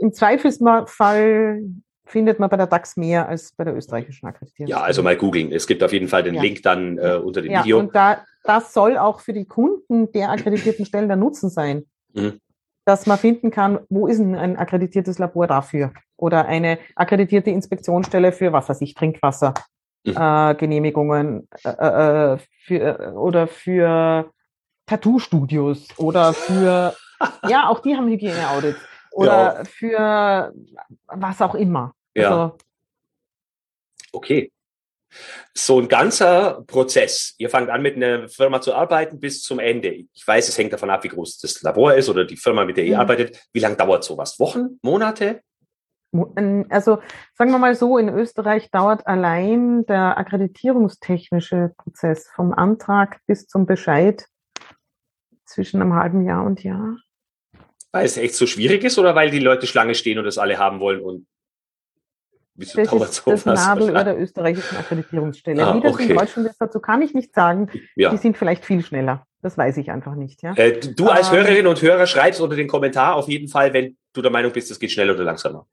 S2: im Zweifelsfall findet man bei der DAX mehr als bei der österreichischen Akkreditierung.
S1: Ja, also mal googeln. Es gibt auf jeden Fall den ja. Link dann äh, unter dem
S2: ja,
S1: Video.
S2: Und da, das soll auch für die Kunden der akkreditierten Stellen der Nutzen sein. Mhm. Dass man finden kann, wo ist denn ein akkreditiertes Labor dafür? Oder eine akkreditierte Inspektionsstelle für, was weiß ich, Trinkwasser, mhm. äh, Genehmigungen äh, äh für, äh, oder für Tattoo-Studios oder für, ja, auch die haben Hygiene-Audits oder ja. für was auch immer.
S1: Ja. Also, okay. So ein ganzer Prozess. Ihr fangt an, mit einer Firma zu arbeiten bis zum Ende. Ich weiß, es hängt davon ab, wie groß das Labor ist oder die Firma, mit der ihr mhm. arbeitet. Wie lange dauert sowas? Wochen? Monate?
S2: Also sagen wir mal so, in Österreich dauert allein der akkreditierungstechnische Prozess vom Antrag bis zum Bescheid zwischen einem halben Jahr und Jahr.
S1: Weil es echt so schwierig ist oder weil die Leute Schlange stehen und das alle haben wollen und
S2: Wieso das dauert ist sowas? das Nadelöhr der österreichischen Akkreditierungsstelle. Ah, Wie das okay. in Deutschland ist, dazu kann ich nicht sagen. Ja. Die sind vielleicht viel schneller. Das weiß ich einfach nicht. Ja?
S1: Äh, du als ähm, Hörerin und Hörer schreibst unter den Kommentar auf jeden Fall, wenn du der Meinung bist, es geht schneller oder langsamer.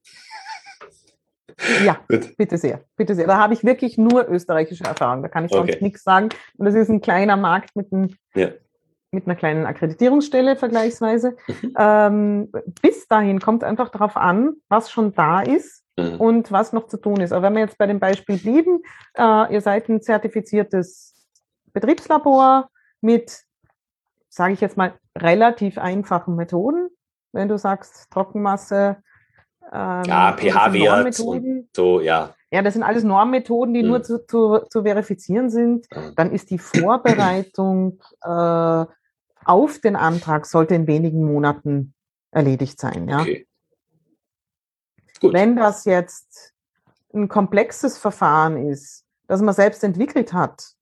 S2: Ja, bitte sehr, bitte sehr. Da habe ich wirklich nur österreichische Erfahrung. Da kann ich sonst okay. nichts sagen. Und das ist ein kleiner Markt mit, ein, ja. mit einer kleinen Akkreditierungsstelle vergleichsweise. Mhm. Ähm, bis dahin kommt einfach darauf an, was schon da ist mhm. und was noch zu tun ist. Aber wenn wir jetzt bei dem Beispiel blieben, äh, ihr seid ein zertifiziertes Betriebslabor mit, sage ich jetzt mal, relativ einfachen Methoden. Wenn du sagst Trockenmasse,
S1: ähm, ja, pH-Wert so, ja.
S2: Ja, das sind alles Normmethoden, die mhm. nur zu, zu, zu, verifizieren sind. Dann ist die Vorbereitung äh, auf den Antrag sollte in wenigen Monaten erledigt sein. Ja? Okay. Gut. Wenn das jetzt ein komplexes Verfahren ist, das man selbst entwickelt hat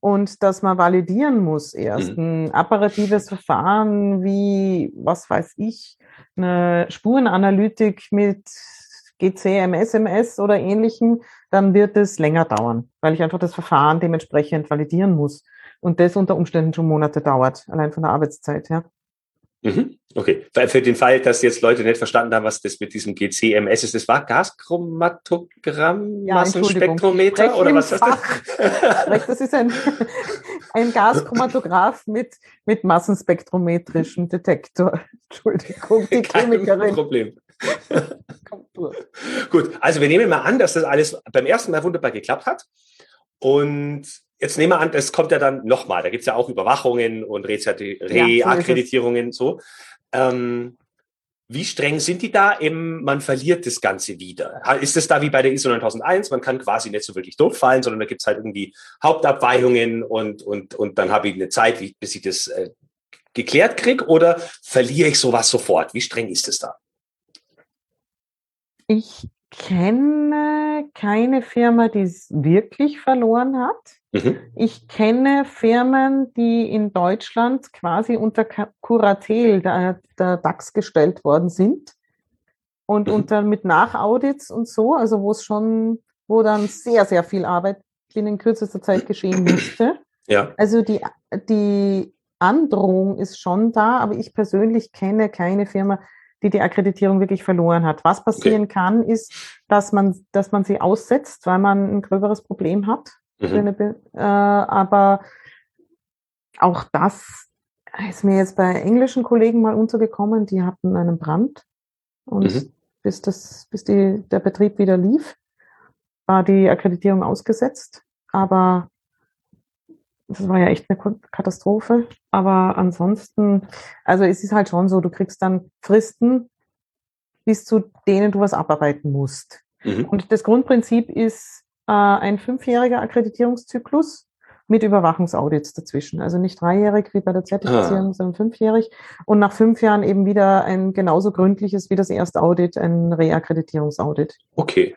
S2: und das man validieren muss erst, mhm. ein apparatives Verfahren wie, was weiß ich, eine Spurenanalytik mit GCM, SMS oder ähnlichem, dann wird es länger dauern, weil ich einfach das Verfahren dementsprechend validieren muss. Und das unter Umständen schon Monate dauert, allein von der Arbeitszeit, ja.
S1: Mhm. Okay, für den Fall, dass jetzt Leute nicht verstanden haben, was das mit diesem GCMS ist, das war Gaschromatogramm, ja, Massenspektrometer oder was ist das?
S2: das ist ein, ein Gaschromatograph mit, mit massenspektrometrischem Detektor. Entschuldigung,
S1: die Kein Chemikerin. Problem. Gut, also wir nehmen mal an, dass das alles beim ersten Mal wunderbar geklappt hat. Und jetzt nehmen wir an, es kommt ja dann nochmal. Da gibt es ja auch Überwachungen und Reakkreditierungen, ja, so. Ähm, wie streng sind die da? Eben, man verliert das Ganze wieder. Ist es da wie bei der ISO 9001? Man kann quasi nicht so wirklich durchfallen, sondern da gibt es halt irgendwie Hauptabweichungen und, und, und dann habe ich eine Zeit, bis ich das äh, geklärt kriege oder verliere ich sowas sofort? Wie streng ist es da?
S2: Ich kenne keine Firma, die es wirklich verloren hat. Mhm. Ich kenne Firmen, die in Deutschland quasi unter Kuratel der, der DAX gestellt worden sind und mhm. unter mit Nachaudits und so, also wo es schon, wo dann sehr, sehr viel Arbeit in kürzester Zeit geschehen musste. Ja. Also die, die Androhung ist schon da, aber ich persönlich kenne keine Firma, die die Akkreditierung wirklich verloren hat. Was passieren okay. kann, ist, dass man, dass man sie aussetzt, weil man ein gröberes Problem hat. Mhm. Äh, aber auch das ist mir jetzt bei englischen Kollegen mal untergekommen, die hatten einen Brand und mhm. bis das, bis die, der Betrieb wieder lief, war die Akkreditierung ausgesetzt. Aber das war ja echt eine Katastrophe. Aber ansonsten, also es ist halt schon so, du kriegst dann Fristen, bis zu denen du was abarbeiten musst. Mhm. Und das Grundprinzip ist, äh, ein fünfjähriger Akkreditierungszyklus mit Überwachungsaudits dazwischen. Also nicht dreijährig wie bei der Zertifizierung, ah. sondern fünfjährig. Und nach fünf Jahren eben wieder ein genauso gründliches wie das erste Audit, ein Reakkreditierungsaudit.
S1: Okay.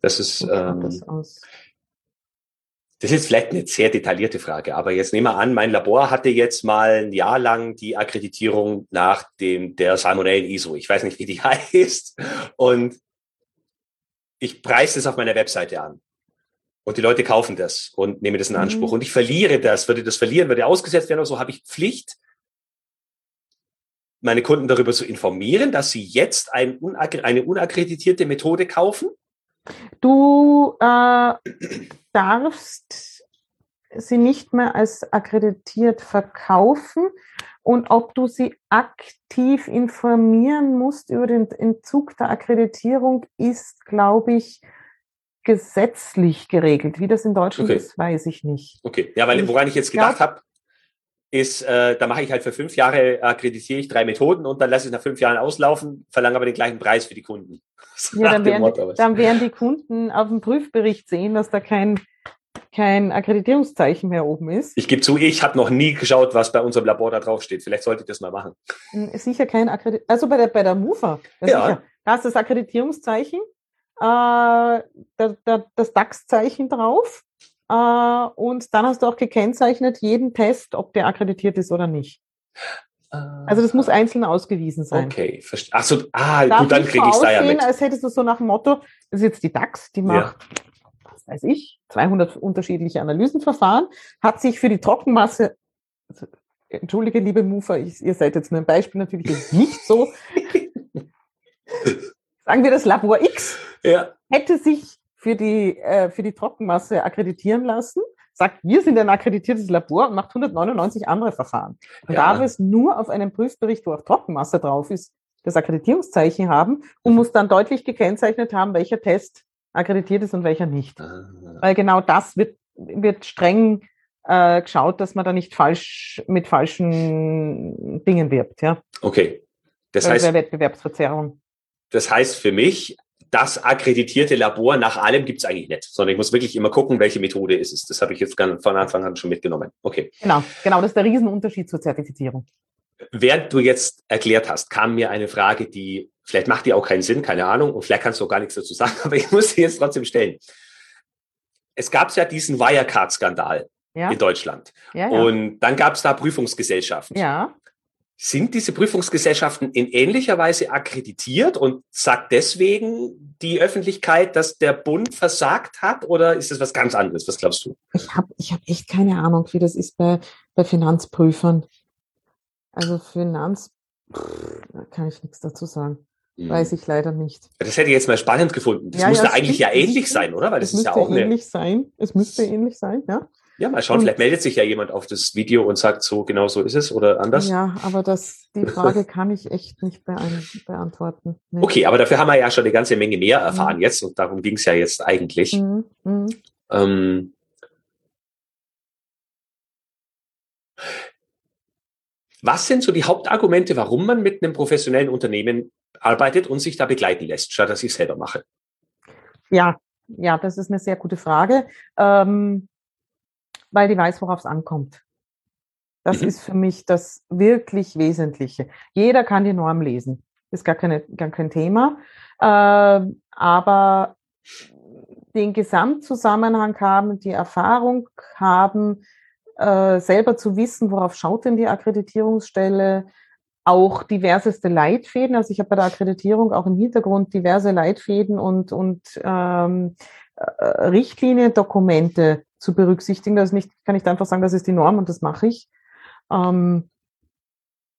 S1: Das ist, ähm, das, das, ist vielleicht eine sehr detaillierte Frage, aber jetzt nehmen wir an, mein Labor hatte jetzt mal ein Jahr lang die Akkreditierung nach dem, der Salmonellen ISO. Ich weiß nicht, wie die heißt. Und ich preise das auf meiner Webseite an. Und die Leute kaufen das und nehmen das in Anspruch. Mhm. Und ich verliere das, würde das verlieren, würde ausgesetzt werden oder so, habe ich Pflicht, meine Kunden darüber zu informieren, dass sie jetzt ein eine unakkreditierte Methode kaufen?
S2: Du äh, darfst sie nicht mehr als akkreditiert verkaufen und ob du sie aktiv informieren musst über den Entzug der Akkreditierung, ist, glaube ich, gesetzlich geregelt. Wie das in Deutschland okay. ist, weiß ich nicht.
S1: Okay, ja, weil woran ich jetzt gedacht habe, ist, äh, da mache ich halt für fünf Jahre, akkreditiere ich drei Methoden und dann lasse ich nach fünf Jahren auslaufen, verlange aber den gleichen Preis für die Kunden.
S2: ja, dann werden, dann werden die Kunden auf dem Prüfbericht sehen, dass da kein kein Akkreditierungszeichen mehr oben ist.
S1: Ich gebe zu, ich habe noch nie geschaut, was bei unserem Labor da drauf steht. Vielleicht sollte ich das mal machen.
S2: Hm, sicher kein Akkreditierungszeichen. Also bei der, bei der MUFA.
S1: Ja. Sicher.
S2: Da ist das Akkreditierungszeichen, äh, da, da, das DAX-Zeichen drauf. Äh, und dann hast du auch gekennzeichnet jeden Test, ob der akkreditiert ist oder nicht. Also das muss einzeln ausgewiesen sein.
S1: Okay, Achso, ah, Darf gut, dann kriege ich es da ja mit.
S2: als hättest du so nach dem Motto, das ist jetzt die DAX, die macht, ja. Was weiß ich, 200 unterschiedliche Analysenverfahren, hat sich für die Trockenmasse, also, entschuldige, liebe Mufer, ich, ihr seid jetzt nur ein Beispiel, natürlich ist nicht so. Sagen wir das Labor X,
S1: ja.
S2: hätte sich für die, äh, für die Trockenmasse akkreditieren lassen sagt, wir sind ein akkreditiertes Labor und macht 199 andere Verfahren. Und ja. darf es nur auf einem Prüfbericht, wo auch Trockenmasse drauf ist, das Akkreditierungszeichen haben und mhm. muss dann deutlich gekennzeichnet haben, welcher Test akkreditiert ist und welcher nicht. Ah. Weil genau das wird, wird streng äh, geschaut, dass man da nicht falsch mit falschen Dingen wirbt. Ja?
S1: Okay.
S2: Das heißt, Wettbewerbsverzerrung.
S1: Das heißt für mich, das akkreditierte Labor nach allem gibt es eigentlich nicht, sondern ich muss wirklich immer gucken, welche Methode ist es. Das habe ich jetzt von Anfang an schon mitgenommen. Okay.
S2: Genau, genau, das ist der Riesenunterschied zur Zertifizierung.
S1: Während du jetzt erklärt hast, kam mir eine Frage, die vielleicht macht die auch keinen Sinn, keine Ahnung, und vielleicht kannst du auch gar nichts dazu sagen, aber ich muss sie jetzt trotzdem stellen. Es gab ja diesen Wirecard-Skandal ja. in Deutschland. Ja, ja. Und dann gab es da Prüfungsgesellschaften.
S2: Ja.
S1: Sind diese Prüfungsgesellschaften in ähnlicher Weise akkreditiert und sagt deswegen die Öffentlichkeit, dass der Bund versagt hat oder ist das was ganz anderes? Was glaubst du?
S2: Ich habe ich hab echt keine Ahnung, wie das ist bei, bei Finanzprüfern. Also Finanz, da kann ich nichts dazu sagen. Mhm. Weiß ich leider nicht.
S1: Das hätte ich jetzt mal spannend gefunden. Das ja, müsste ja, eigentlich ja ähnlich sein, oder?
S2: Weil das ist ja auch ähnlich eine... sein. Es müsste ähnlich sein, ja.
S1: Ja, mal schauen, und, vielleicht meldet sich ja jemand auf das Video und sagt so, genau so ist es oder anders.
S2: Ja, aber das, die Frage kann ich echt nicht beantworten.
S1: Nee. Okay, aber dafür haben wir ja schon eine ganze Menge mehr erfahren mhm. jetzt und darum ging es ja jetzt eigentlich. Mhm. Mhm. Ähm, was sind so die Hauptargumente, warum man mit einem professionellen Unternehmen arbeitet und sich da begleiten lässt, statt dass ich es selber mache?
S2: Ja, ja, das ist eine sehr gute Frage. Ähm, weil die weiß, worauf es ankommt. Das mhm. ist für mich das wirklich Wesentliche. Jeder kann die Norm lesen. Ist gar, keine, gar kein Thema. Äh, aber den Gesamtzusammenhang haben, die Erfahrung haben, äh, selber zu wissen, worauf schaut denn die Akkreditierungsstelle, auch diverseste Leitfäden. Also ich habe bei der Akkreditierung auch im Hintergrund diverse Leitfäden und, und ähm, äh, Richtliniendokumente zu berücksichtigen. Das nicht, kann ich einfach sagen, das ist die Norm und das mache ich. Ähm,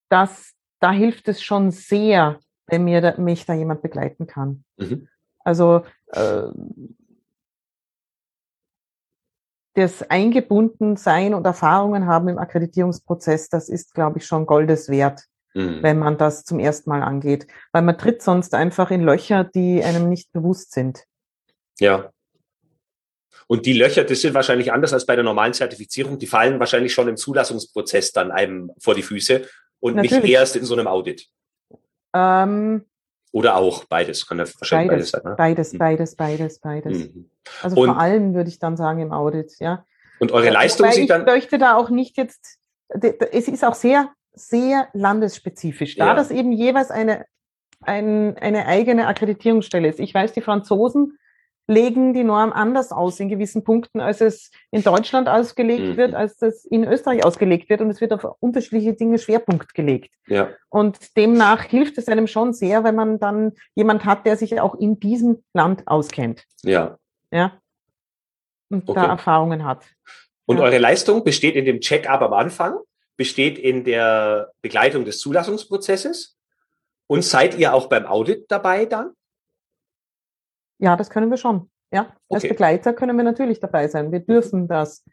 S2: das, da hilft es schon sehr, wenn mir da, mich da jemand begleiten kann. Mhm. Also äh, das Eingebundensein und Erfahrungen haben im Akkreditierungsprozess, das ist, glaube ich, schon Goldes wert, mhm. wenn man das zum ersten Mal angeht. Weil man tritt sonst einfach in Löcher, die einem nicht bewusst sind.
S1: Ja, und die Löcher, das sind wahrscheinlich anders als bei der normalen Zertifizierung. Die fallen wahrscheinlich schon im Zulassungsprozess dann einem vor die Füße und Natürlich. nicht erst in so einem Audit.
S2: Ähm,
S1: Oder auch beides, kann ja wahrscheinlich
S2: beides,
S1: beides sein. Ne?
S2: Beides, mhm. beides, beides, beides. Mhm. Also und, vor allem würde ich dann sagen im Audit, ja.
S1: Und eure Leistung
S2: sieht dann. Ich möchte da auch nicht jetzt, es ist auch sehr, sehr landesspezifisch, da ja. das eben jeweils eine, ein, eine eigene Akkreditierungsstelle ist. Ich weiß, die Franzosen legen die Norm anders aus in gewissen Punkten, als es in Deutschland ausgelegt mhm. wird, als es in Österreich ausgelegt wird. Und es wird auf unterschiedliche Dinge Schwerpunkt gelegt.
S1: Ja.
S2: Und demnach hilft es einem schon sehr, wenn man dann jemand hat, der sich auch in diesem Land auskennt.
S1: Ja.
S2: Ja. Und okay. da Erfahrungen hat.
S1: Und ja. eure Leistung besteht in dem Check-up am Anfang, besteht in der Begleitung des Zulassungsprozesses. Und seid ihr auch beim Audit dabei dann?
S2: Ja, das können wir schon. Ja, als Begleiter können wir natürlich dabei sein. Wir dürfen das.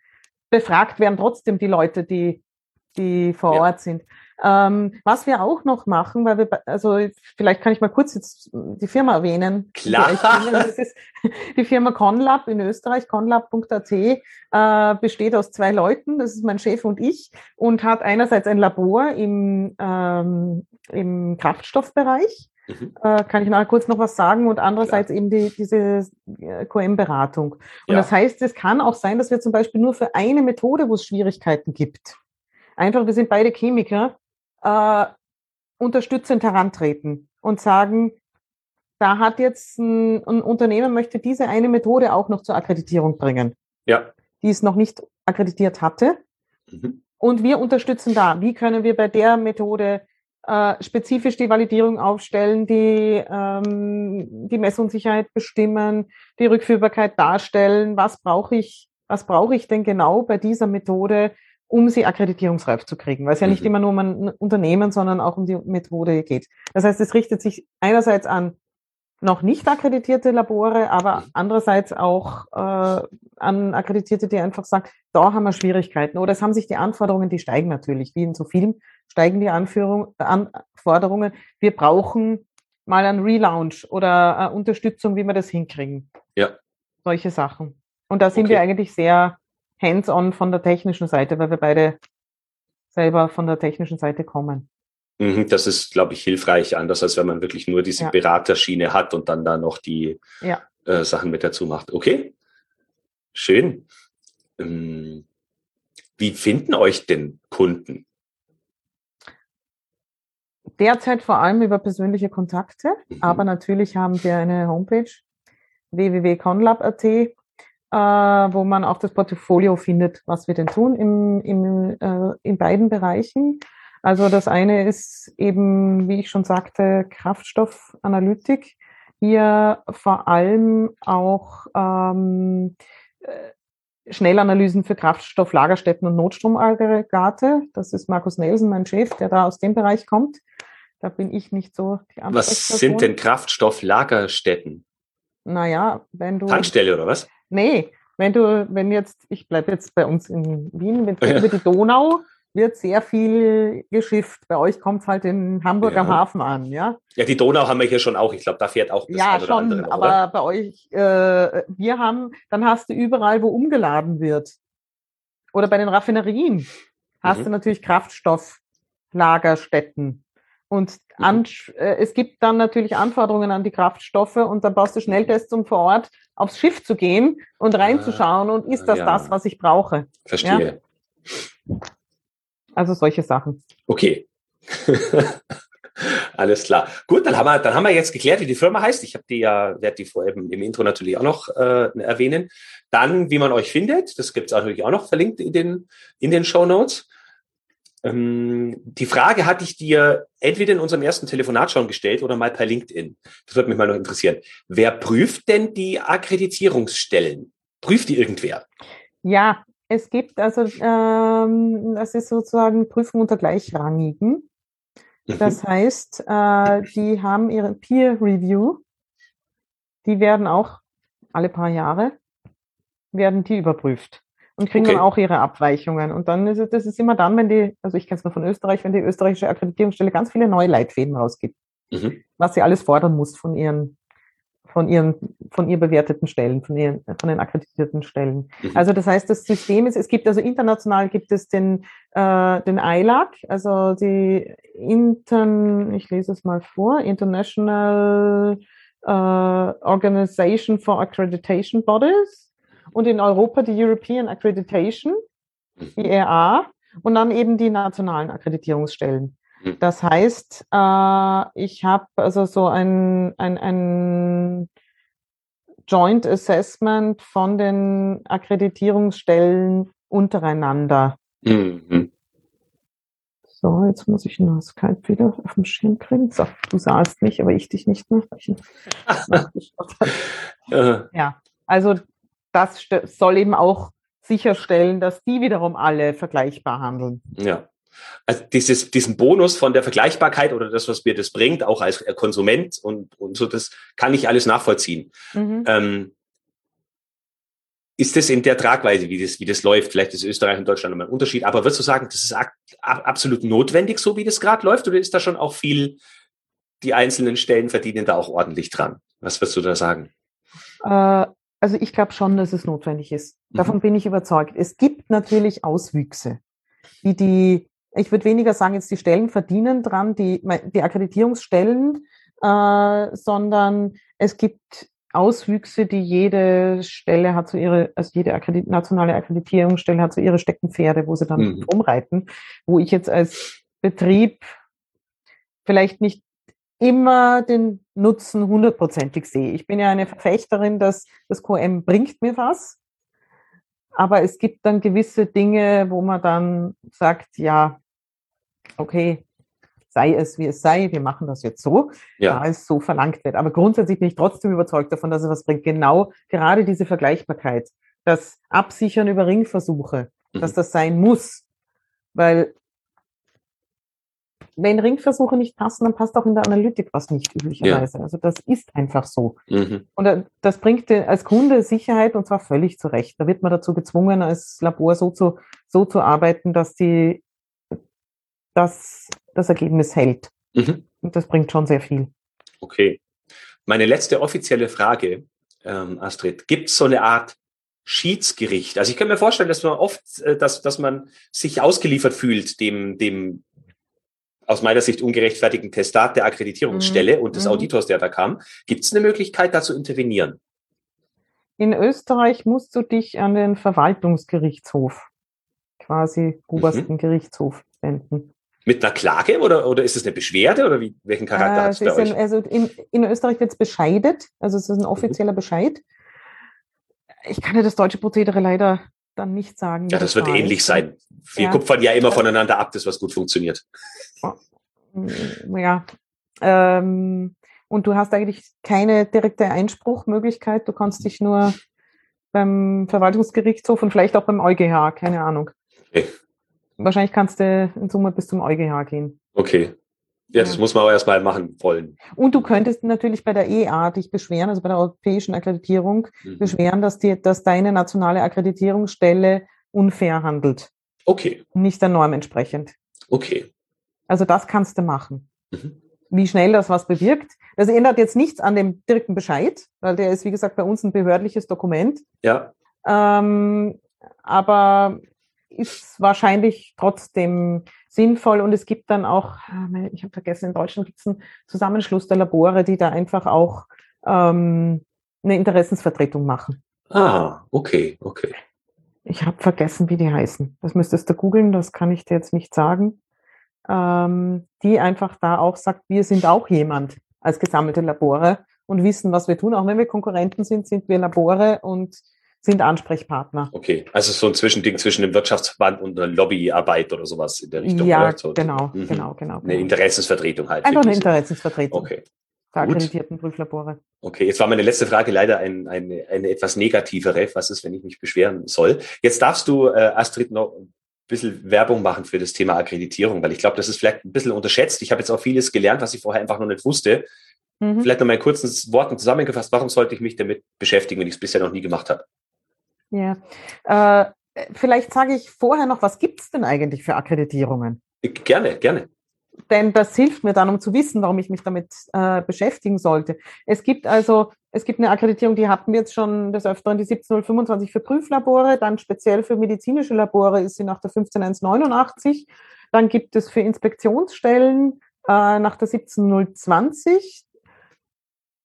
S2: Befragt werden trotzdem die Leute, die, die vor ja. Ort sind. Ähm, was wir auch noch machen, weil wir, also vielleicht kann ich mal kurz jetzt die Firma erwähnen.
S1: Klar.
S2: Das ist die Firma Conlab in Österreich, conlab.at, äh, besteht aus zwei Leuten, das ist mein Chef und ich, und hat einerseits ein Labor im, ähm, im Kraftstoffbereich Mhm. Äh, kann ich nachher kurz noch was sagen und andererseits Klar. eben die, diese äh, QM-Beratung. Und ja. das heißt, es kann auch sein, dass wir zum Beispiel nur für eine Methode, wo es Schwierigkeiten gibt, einfach, wir sind beide Chemiker, äh, unterstützend herantreten und sagen, da hat jetzt ein, ein Unternehmen möchte diese eine Methode auch noch zur Akkreditierung bringen.
S1: Ja.
S2: Die es noch nicht akkreditiert hatte. Mhm. Und wir unterstützen da. Wie können wir bei der Methode äh, spezifisch die Validierung aufstellen, die ähm, die Messunsicherheit bestimmen, die Rückführbarkeit darstellen? Was brauche ich? Was brauche ich denn genau bei dieser Methode, um sie akkreditierungsreif zu kriegen? Weil es ja nicht mhm. immer nur um ein Unternehmen, sondern auch um die Methode geht. Das heißt, es richtet sich einerseits an noch nicht akkreditierte Labore, aber andererseits auch äh, an Akkreditierte, die einfach sagen, da haben wir Schwierigkeiten. Oder es haben sich die Anforderungen, die steigen natürlich, wie in so vielen, steigen die Anführung, Anforderungen. Wir brauchen mal einen Relaunch oder äh, Unterstützung, wie wir das hinkriegen.
S1: Ja.
S2: Solche Sachen. Und da sind okay. wir eigentlich sehr hands-on von der technischen Seite, weil wir beide selber von der technischen Seite kommen.
S1: Mhm, das ist, glaube ich, hilfreich, anders als wenn man wirklich nur diese ja. Beraterschiene hat und dann da noch die ja. äh, Sachen mit dazu macht. Okay, schön. Ähm, wie finden euch denn Kunden?
S2: Derzeit vor allem über persönliche Kontakte, mhm. aber natürlich haben wir eine Homepage www.conlab.at, äh, wo man auch das Portfolio findet, was wir denn tun im, im, äh, in beiden Bereichen. Also das eine ist eben, wie ich schon sagte, Kraftstoffanalytik. Hier vor allem auch ähm, äh, Schnellanalysen für Kraftstofflagerstätten und Notstromaggregate. Das ist Markus Nelson, mein Chef, der da aus dem Bereich kommt. Da bin ich nicht so
S1: die Was sind denn Kraftstofflagerstätten?
S2: Naja, wenn du.
S1: Tankstelle oder was?
S2: Nee, wenn du, wenn jetzt, ich bleibe jetzt bei uns in Wien, wenn du ja. über die Donau wird sehr viel geschifft. Bei euch kommt es halt in Hamburg ja. am Hafen an, ja?
S1: Ja, die Donau haben wir hier schon auch. Ich glaube, da fährt auch
S2: das Ja, schon, andere noch, aber oder? bei euch, äh, wir haben, dann hast du überall, wo umgeladen wird. Oder bei den Raffinerien hast mhm. du natürlich Kraftstofflagerstätten. Und mhm. an, äh, es gibt dann natürlich Anforderungen an die Kraftstoffe und dann brauchst du Schnelltests, um vor Ort aufs Schiff zu gehen und reinzuschauen und ist das ja. das, was ich brauche?
S1: Verstehe.
S2: Ja? Also solche Sachen.
S1: Okay. Alles klar. Gut, dann haben wir, dann haben wir jetzt geklärt, wie die Firma heißt. Ich habe die ja, werde die vorher im Intro natürlich auch noch äh, erwähnen. Dann, wie man euch findet, das gibt es natürlich auch noch verlinkt in den, in den Show Notes. Ähm, die Frage hatte ich dir entweder in unserem ersten Telefonat schon gestellt oder mal per LinkedIn. Das würde mich mal noch interessieren. Wer prüft denn die Akkreditierungsstellen? Prüft die irgendwer?
S2: Ja, es gibt also, ähm, das ist sozusagen Prüfung unter Gleichrangigen. Das mhm. heißt, äh, die haben ihre Peer Review. Die werden auch alle paar Jahre werden die überprüft und kriegen okay. dann auch ihre Abweichungen. Und dann ist es, das ist immer dann, wenn die, also ich kenne es nur von Österreich, wenn die österreichische Akkreditierungsstelle ganz viele neue Leitfäden rausgibt, mhm. was sie alles fordern muss von ihren von ihren, von ihr bewerteten Stellen, von ihren, von den akkreditierten Stellen. Mhm. Also das heißt, das System ist, es gibt also international gibt es den, äh, den ILAC, also die Intern, ich lese es mal vor, International äh, Organization for Accreditation Bodies und in Europa die European Accreditation, IRA, mhm. und dann eben die nationalen Akkreditierungsstellen. Hm. Das heißt, äh, ich habe also so ein, ein, ein Joint Assessment von den Akkreditierungsstellen untereinander. Mhm. So, jetzt muss ich nur Skype wieder auf den Schirm kriegen. So, du sahst mich, aber ich dich nicht mehr. ja, also das soll eben auch sicherstellen, dass die wiederum alle vergleichbar handeln.
S1: Ja also dieses, diesen Bonus von der Vergleichbarkeit oder das, was mir das bringt, auch als Konsument und, und so, das kann ich alles nachvollziehen. Mhm. Ähm, ist das in der Tragweise, wie das, wie das läuft? Vielleicht ist Österreich und Deutschland immer ein Unterschied, aber würdest du sagen, das ist absolut notwendig, so wie das gerade läuft, oder ist da schon auch viel, die einzelnen Stellen verdienen da auch ordentlich dran? Was würdest du da sagen?
S2: Äh, also ich glaube schon, dass es notwendig ist. Davon mhm. bin ich überzeugt. Es gibt natürlich Auswüchse, die die ich würde weniger sagen, jetzt die Stellen verdienen dran, die, die Akkreditierungsstellen äh, sondern es gibt Auswüchse, die jede Stelle hat so ihre, also jede Akkredit nationale Akkreditierungsstelle hat so ihre Steckenpferde, wo sie dann mhm. rumreiten, wo ich jetzt als Betrieb vielleicht nicht immer den Nutzen hundertprozentig sehe. Ich bin ja eine Verfechterin, dass das QM bringt mir was, aber es gibt dann gewisse Dinge, wo man dann sagt, ja, okay, sei es wie es sei, wir machen das jetzt so, ja. da es so verlangt wird. Aber grundsätzlich bin ich trotzdem überzeugt davon, dass es was bringt. Genau gerade diese Vergleichbarkeit, das Absichern über Ringversuche, mhm. dass das sein muss. Weil wenn Ringversuche nicht passen, dann passt auch in der Analytik was nicht üblicherweise. Ja. Also das ist einfach so. Mhm. Und das bringt als Kunde Sicherheit und zwar völlig zurecht. Da wird man dazu gezwungen, als Labor so zu, so zu arbeiten, dass die dass das Ergebnis hält. Mhm. Und das bringt schon sehr viel.
S1: Okay. Meine letzte offizielle Frage, ähm, Astrid, gibt es so eine Art Schiedsgericht? Also ich kann mir vorstellen, dass man oft, äh, dass, dass man sich ausgeliefert fühlt dem, dem aus meiner Sicht ungerechtfertigten Testat der Akkreditierungsstelle mhm. und des mhm. Auditors, der da kam. Gibt es eine Möglichkeit, da zu intervenieren?
S2: In Österreich musst du dich an den Verwaltungsgerichtshof, quasi obersten mhm. Gerichtshof wenden.
S1: Mit einer Klage oder, oder ist es eine Beschwerde oder wie, welchen Charakter äh, hat es bei euch?
S2: Ein, also in, in Österreich wird es bescheidet, also es ist ein offizieller mhm. Bescheid. Ich kann dir das deutsche Prozedere leider dann nicht sagen.
S1: Ja, das, das wird ähnlich sein. Wir ja. kupfern ja immer voneinander ab, das was gut funktioniert.
S2: Ja. Ähm, und du hast eigentlich keine direkte Einspruchmöglichkeit. Du kannst dich nur beim Verwaltungsgerichtshof und vielleicht auch beim EuGH, keine Ahnung. Okay. Wahrscheinlich kannst du in Summe bis zum EuGH gehen.
S1: Okay. Ja, das muss man aber erstmal machen wollen.
S2: Und du könntest natürlich bei der EA dich beschweren, also bei der europäischen Akkreditierung, mhm. beschweren, dass, die, dass deine nationale Akkreditierungsstelle unfair handelt.
S1: Okay.
S2: Nicht der Norm entsprechend.
S1: Okay.
S2: Also das kannst du machen. Mhm. Wie schnell das was bewirkt. Das ändert jetzt nichts an dem direkten Bescheid, weil der ist, wie gesagt, bei uns ein behördliches Dokument.
S1: Ja.
S2: Ähm, aber ist wahrscheinlich trotzdem sinnvoll und es gibt dann auch, äh, ich habe vergessen, in Deutschland gibt es einen Zusammenschluss der Labore, die da einfach auch ähm, eine Interessensvertretung machen.
S1: Ah, okay, okay.
S2: Ich habe vergessen, wie die heißen. Das müsstest du googeln, das kann ich dir jetzt nicht sagen. Ähm, die einfach da auch sagt, wir sind auch jemand als gesammelte Labore und wissen, was wir tun. Auch wenn wir Konkurrenten sind, sind wir Labore und sind Ansprechpartner.
S1: Okay, also so ein Zwischending zwischen dem Wirtschaftsverband und einer Lobbyarbeit oder sowas in der Richtung.
S2: Ja, so, genau, mhm. genau, genau,
S1: Eine genau. Interessensvertretung halt.
S2: Einfach eine Interessensvertretung.
S1: Okay.
S2: Der akkreditierten Prüflabore.
S1: Okay, jetzt war meine letzte Frage leider ein, eine, eine etwas negativere. Was ist, wenn ich mich beschweren soll? Jetzt darfst du, äh, Astrid, noch ein bisschen Werbung machen für das Thema Akkreditierung, weil ich glaube, das ist vielleicht ein bisschen unterschätzt. Ich habe jetzt auch vieles gelernt, was ich vorher einfach noch nicht wusste. Mhm. Vielleicht noch mal in kurzen Worten zusammengefasst, warum sollte ich mich damit beschäftigen, wenn ich es bisher noch nie gemacht habe?
S2: Ja. Äh, vielleicht sage ich vorher noch, was gibt es denn eigentlich für Akkreditierungen?
S1: Gerne, gerne.
S2: Denn das hilft mir dann, um zu wissen, warum ich mich damit äh, beschäftigen sollte. Es gibt also, es gibt eine Akkreditierung, die hatten wir jetzt schon des Öfteren, die 17025 für Prüflabore, dann speziell für medizinische Labore ist sie nach der 15189. Dann gibt es für Inspektionsstellen äh, nach der 17020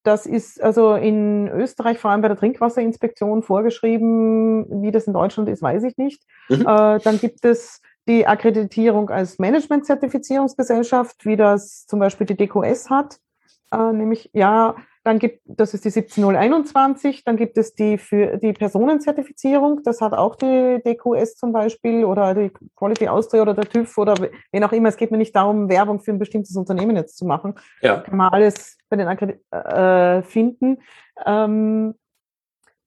S2: das ist also in Österreich, vor allem bei der Trinkwasserinspektion, vorgeschrieben. Wie das in Deutschland ist, weiß ich nicht. Mhm. Äh, dann gibt es die Akkreditierung als Management-Zertifizierungsgesellschaft, wie das zum Beispiel die DQS hat. Äh, nämlich, ja, dann gibt, das ist die 17021, dann gibt es die für die Personenzertifizierung, das hat auch die DQS zum Beispiel oder die Quality Austria oder der TÜV oder wen auch immer. Es geht mir nicht darum, Werbung für ein bestimmtes Unternehmen jetzt zu machen. Ja. Kann man alles bei den Akkredit äh, finden. Ähm,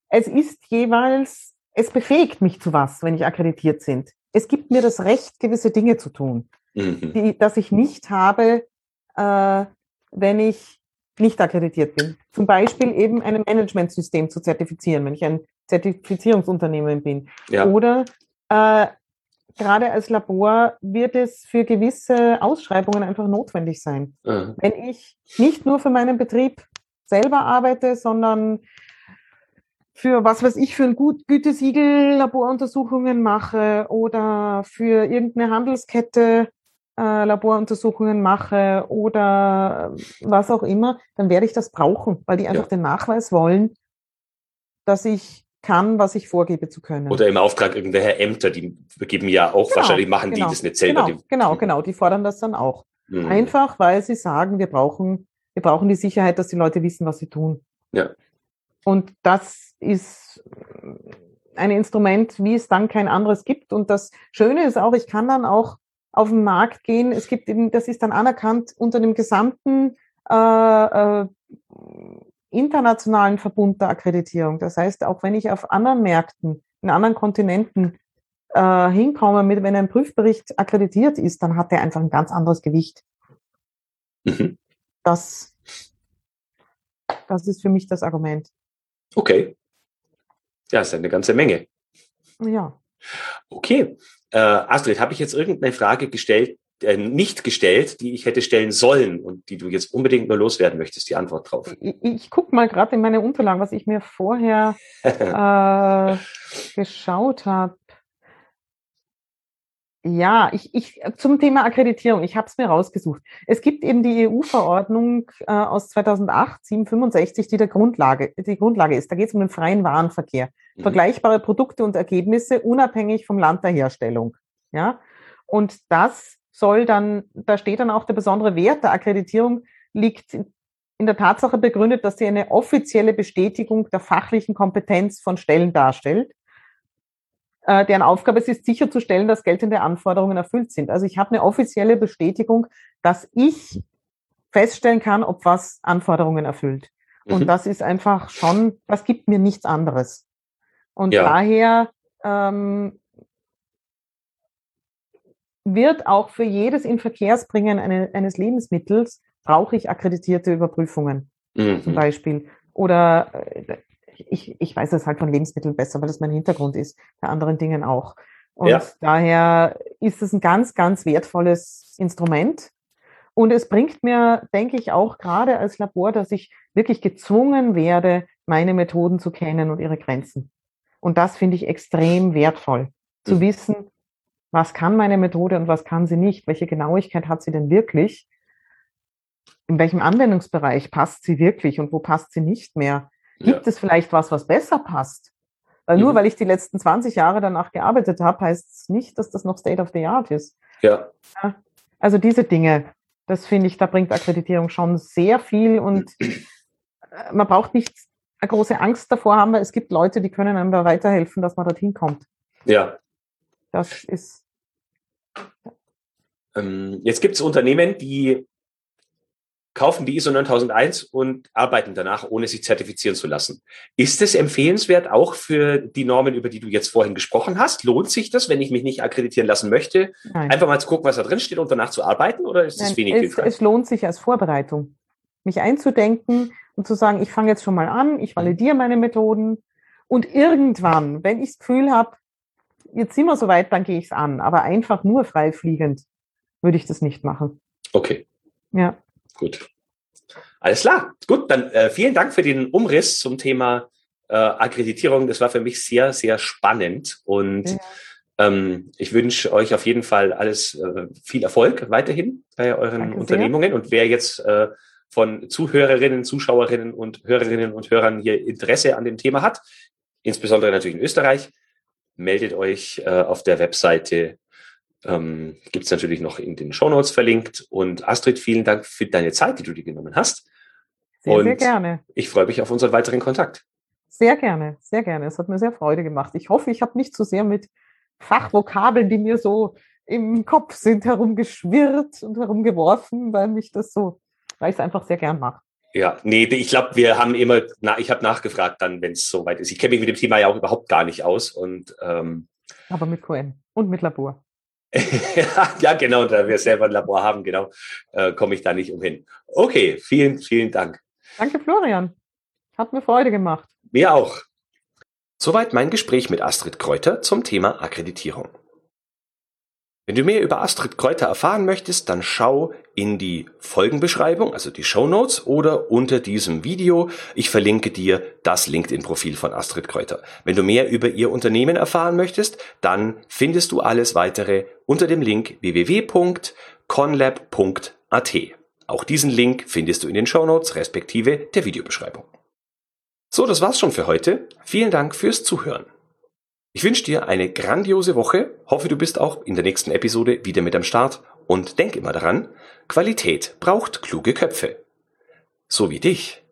S2: es ist jeweils, es befähigt mich zu was, wenn ich akkreditiert sind. Es gibt mir das Recht, gewisse Dinge zu tun, mhm. die, dass ich nicht habe, äh, wenn ich nicht akkreditiert bin. Zum Beispiel eben ein Managementsystem zu zertifizieren, wenn ich ein Zertifizierungsunternehmen bin. Ja. Oder äh, gerade als Labor wird es für gewisse Ausschreibungen einfach notwendig sein. Mhm. Wenn ich nicht nur für meinen Betrieb selber arbeite, sondern für was weiß ich, für ein Gut Gütesiegel Laboruntersuchungen mache oder für irgendeine Handelskette äh, Laboruntersuchungen mache oder was auch immer, dann werde ich das brauchen, weil die einfach ja. den Nachweis wollen, dass ich kann, was ich vorgebe zu können.
S1: Oder im Auftrag irgendwelcher Ämter, die geben ja auch, genau, wahrscheinlich machen
S2: genau,
S1: die das nicht selber.
S2: Genau, genau, genau, die fordern das dann auch. Mhm. Einfach, weil sie sagen, wir brauchen, wir brauchen die Sicherheit, dass die Leute wissen, was sie tun.
S1: Ja.
S2: Und das ist ein Instrument, wie es dann kein anderes gibt. Und das Schöne ist auch, ich kann dann auch auf den Markt gehen. Es gibt eben, das ist dann anerkannt unter dem gesamten äh, äh, internationalen Verbund der Akkreditierung. Das heißt, auch wenn ich auf anderen Märkten, in anderen Kontinenten äh, hinkomme, mit, wenn ein Prüfbericht akkreditiert ist, dann hat der einfach ein ganz anderes Gewicht. Mhm. Das, das ist für mich das Argument.
S1: Okay. Ja, ist eine ganze Menge.
S2: Ja.
S1: Okay. Äh, Astrid, habe ich jetzt irgendeine Frage gestellt, äh, nicht gestellt, die ich hätte stellen sollen und die du jetzt unbedingt nur loswerden möchtest, die Antwort drauf?
S2: Ich, ich gucke mal gerade in meine Unterlagen, was ich mir vorher äh, geschaut habe. Ja, ich, ich zum Thema Akkreditierung, ich habe es mir rausgesucht. Es gibt eben die EU-Verordnung äh, aus 2008, 765, die der Grundlage, die Grundlage ist. Da geht es um den freien Warenverkehr. Mhm. Vergleichbare Produkte und Ergebnisse unabhängig vom Land der Herstellung. Ja, und das soll dann, da steht dann auch der besondere Wert der Akkreditierung liegt in der Tatsache begründet, dass sie eine offizielle Bestätigung der fachlichen Kompetenz von Stellen darstellt äh, deren Aufgabe es ist, sicherzustellen, dass geltende Anforderungen erfüllt sind. Also ich habe eine offizielle Bestätigung, dass ich feststellen kann, ob was Anforderungen erfüllt. Mhm. Und das ist einfach schon, das gibt mir nichts anderes. Und ja. daher ähm, wird auch für jedes Inverkehrsbringen eine, eines Lebensmittels brauche ich akkreditierte Überprüfungen mhm. zum Beispiel. Oder äh, ich, ich weiß es halt von Lebensmitteln besser, weil das mein Hintergrund ist, bei anderen Dingen auch. Und ja. daher ist es ein ganz, ganz wertvolles Instrument. Und es bringt mir, denke ich, auch gerade als Labor, dass ich wirklich gezwungen werde, meine Methoden zu kennen und ihre Grenzen. Und das finde ich extrem wertvoll, zu mhm. wissen, was kann meine Methode und was kann sie nicht, welche Genauigkeit hat sie denn wirklich, in welchem Anwendungsbereich passt sie wirklich und wo passt sie nicht mehr. Gibt ja. es vielleicht was, was besser passt? Weil mhm. nur weil ich die letzten 20 Jahre danach gearbeitet habe, heißt es nicht, dass das noch State of the Art ist.
S1: Ja.
S2: Also diese Dinge, das finde ich, da bringt Akkreditierung schon sehr viel und äh, man braucht nicht eine große Angst davor haben, weil es gibt Leute, die können einem da weiterhelfen, dass man dorthin kommt.
S1: Ja.
S2: Das ist.
S1: Ähm, jetzt gibt es Unternehmen, die kaufen die ISO 9001 und arbeiten danach, ohne sich zertifizieren zu lassen. Ist es empfehlenswert auch für die Normen, über die du jetzt vorhin gesprochen hast? Lohnt sich das, wenn ich mich nicht akkreditieren lassen möchte, Nein. einfach mal zu gucken, was da drin steht und danach zu arbeiten? Oder ist
S2: es
S1: wenig
S2: es, es lohnt sich als Vorbereitung, mich einzudenken und zu sagen, ich fange jetzt schon mal an, ich validiere meine Methoden und irgendwann, wenn ich das Gefühl habe, jetzt sind wir soweit, dann gehe ich es an. Aber einfach nur freifliegend würde ich das nicht machen.
S1: Okay.
S2: Ja.
S1: Gut. Alles klar. Gut, dann äh, vielen Dank für den Umriss zum Thema äh, Akkreditierung. Das war für mich sehr, sehr spannend und ja. ähm, ich wünsche euch auf jeden Fall alles äh, viel Erfolg weiterhin bei euren Danke Unternehmungen. Sehr. Und wer jetzt äh, von Zuhörerinnen, Zuschauerinnen und Hörerinnen und Hörern hier Interesse an dem Thema hat, insbesondere natürlich in Österreich, meldet euch äh, auf der Webseite ähm, Gibt es natürlich noch in den Shownotes verlinkt. Und Astrid, vielen Dank für deine Zeit, die du dir genommen hast.
S2: Sehr, Und sehr gerne.
S1: Ich freue mich auf unseren weiteren Kontakt.
S2: Sehr gerne, sehr gerne. Es hat mir sehr Freude gemacht. Ich hoffe, ich habe nicht zu so sehr mit Fachvokabeln, die mir so im Kopf sind, herumgeschwirrt und herumgeworfen, weil mich das so, weil ich es einfach sehr gern mache.
S1: Ja, nee, ich glaube, wir haben immer, na, ich habe nachgefragt dann, wenn es soweit ist. Ich kenne mich mit dem Thema ja auch überhaupt gar nicht aus und ähm,
S2: aber mit QM und mit Labor.
S1: ja, genau, da wir selber ein Labor haben, genau, äh, komme ich da nicht umhin. Okay, vielen, vielen Dank.
S2: Danke, Florian. Hat mir Freude gemacht.
S1: Mir auch. Soweit mein Gespräch mit Astrid Kräuter zum Thema Akkreditierung. Wenn du mehr über Astrid Kräuter erfahren möchtest, dann schau in die Folgenbeschreibung, also die Show Notes oder unter diesem Video. Ich verlinke dir das LinkedIn-Profil von Astrid Kräuter. Wenn du mehr über ihr Unternehmen erfahren möchtest, dann findest du alles weitere unter dem Link www conlab.at. Auch diesen Link findest du in den Shownotes respektive der Videobeschreibung. So, das war's schon für heute. Vielen Dank fürs Zuhören. Ich wünsche dir eine grandiose Woche, hoffe du bist auch in der nächsten Episode wieder mit am Start und denk immer daran, Qualität braucht kluge Köpfe. So wie dich.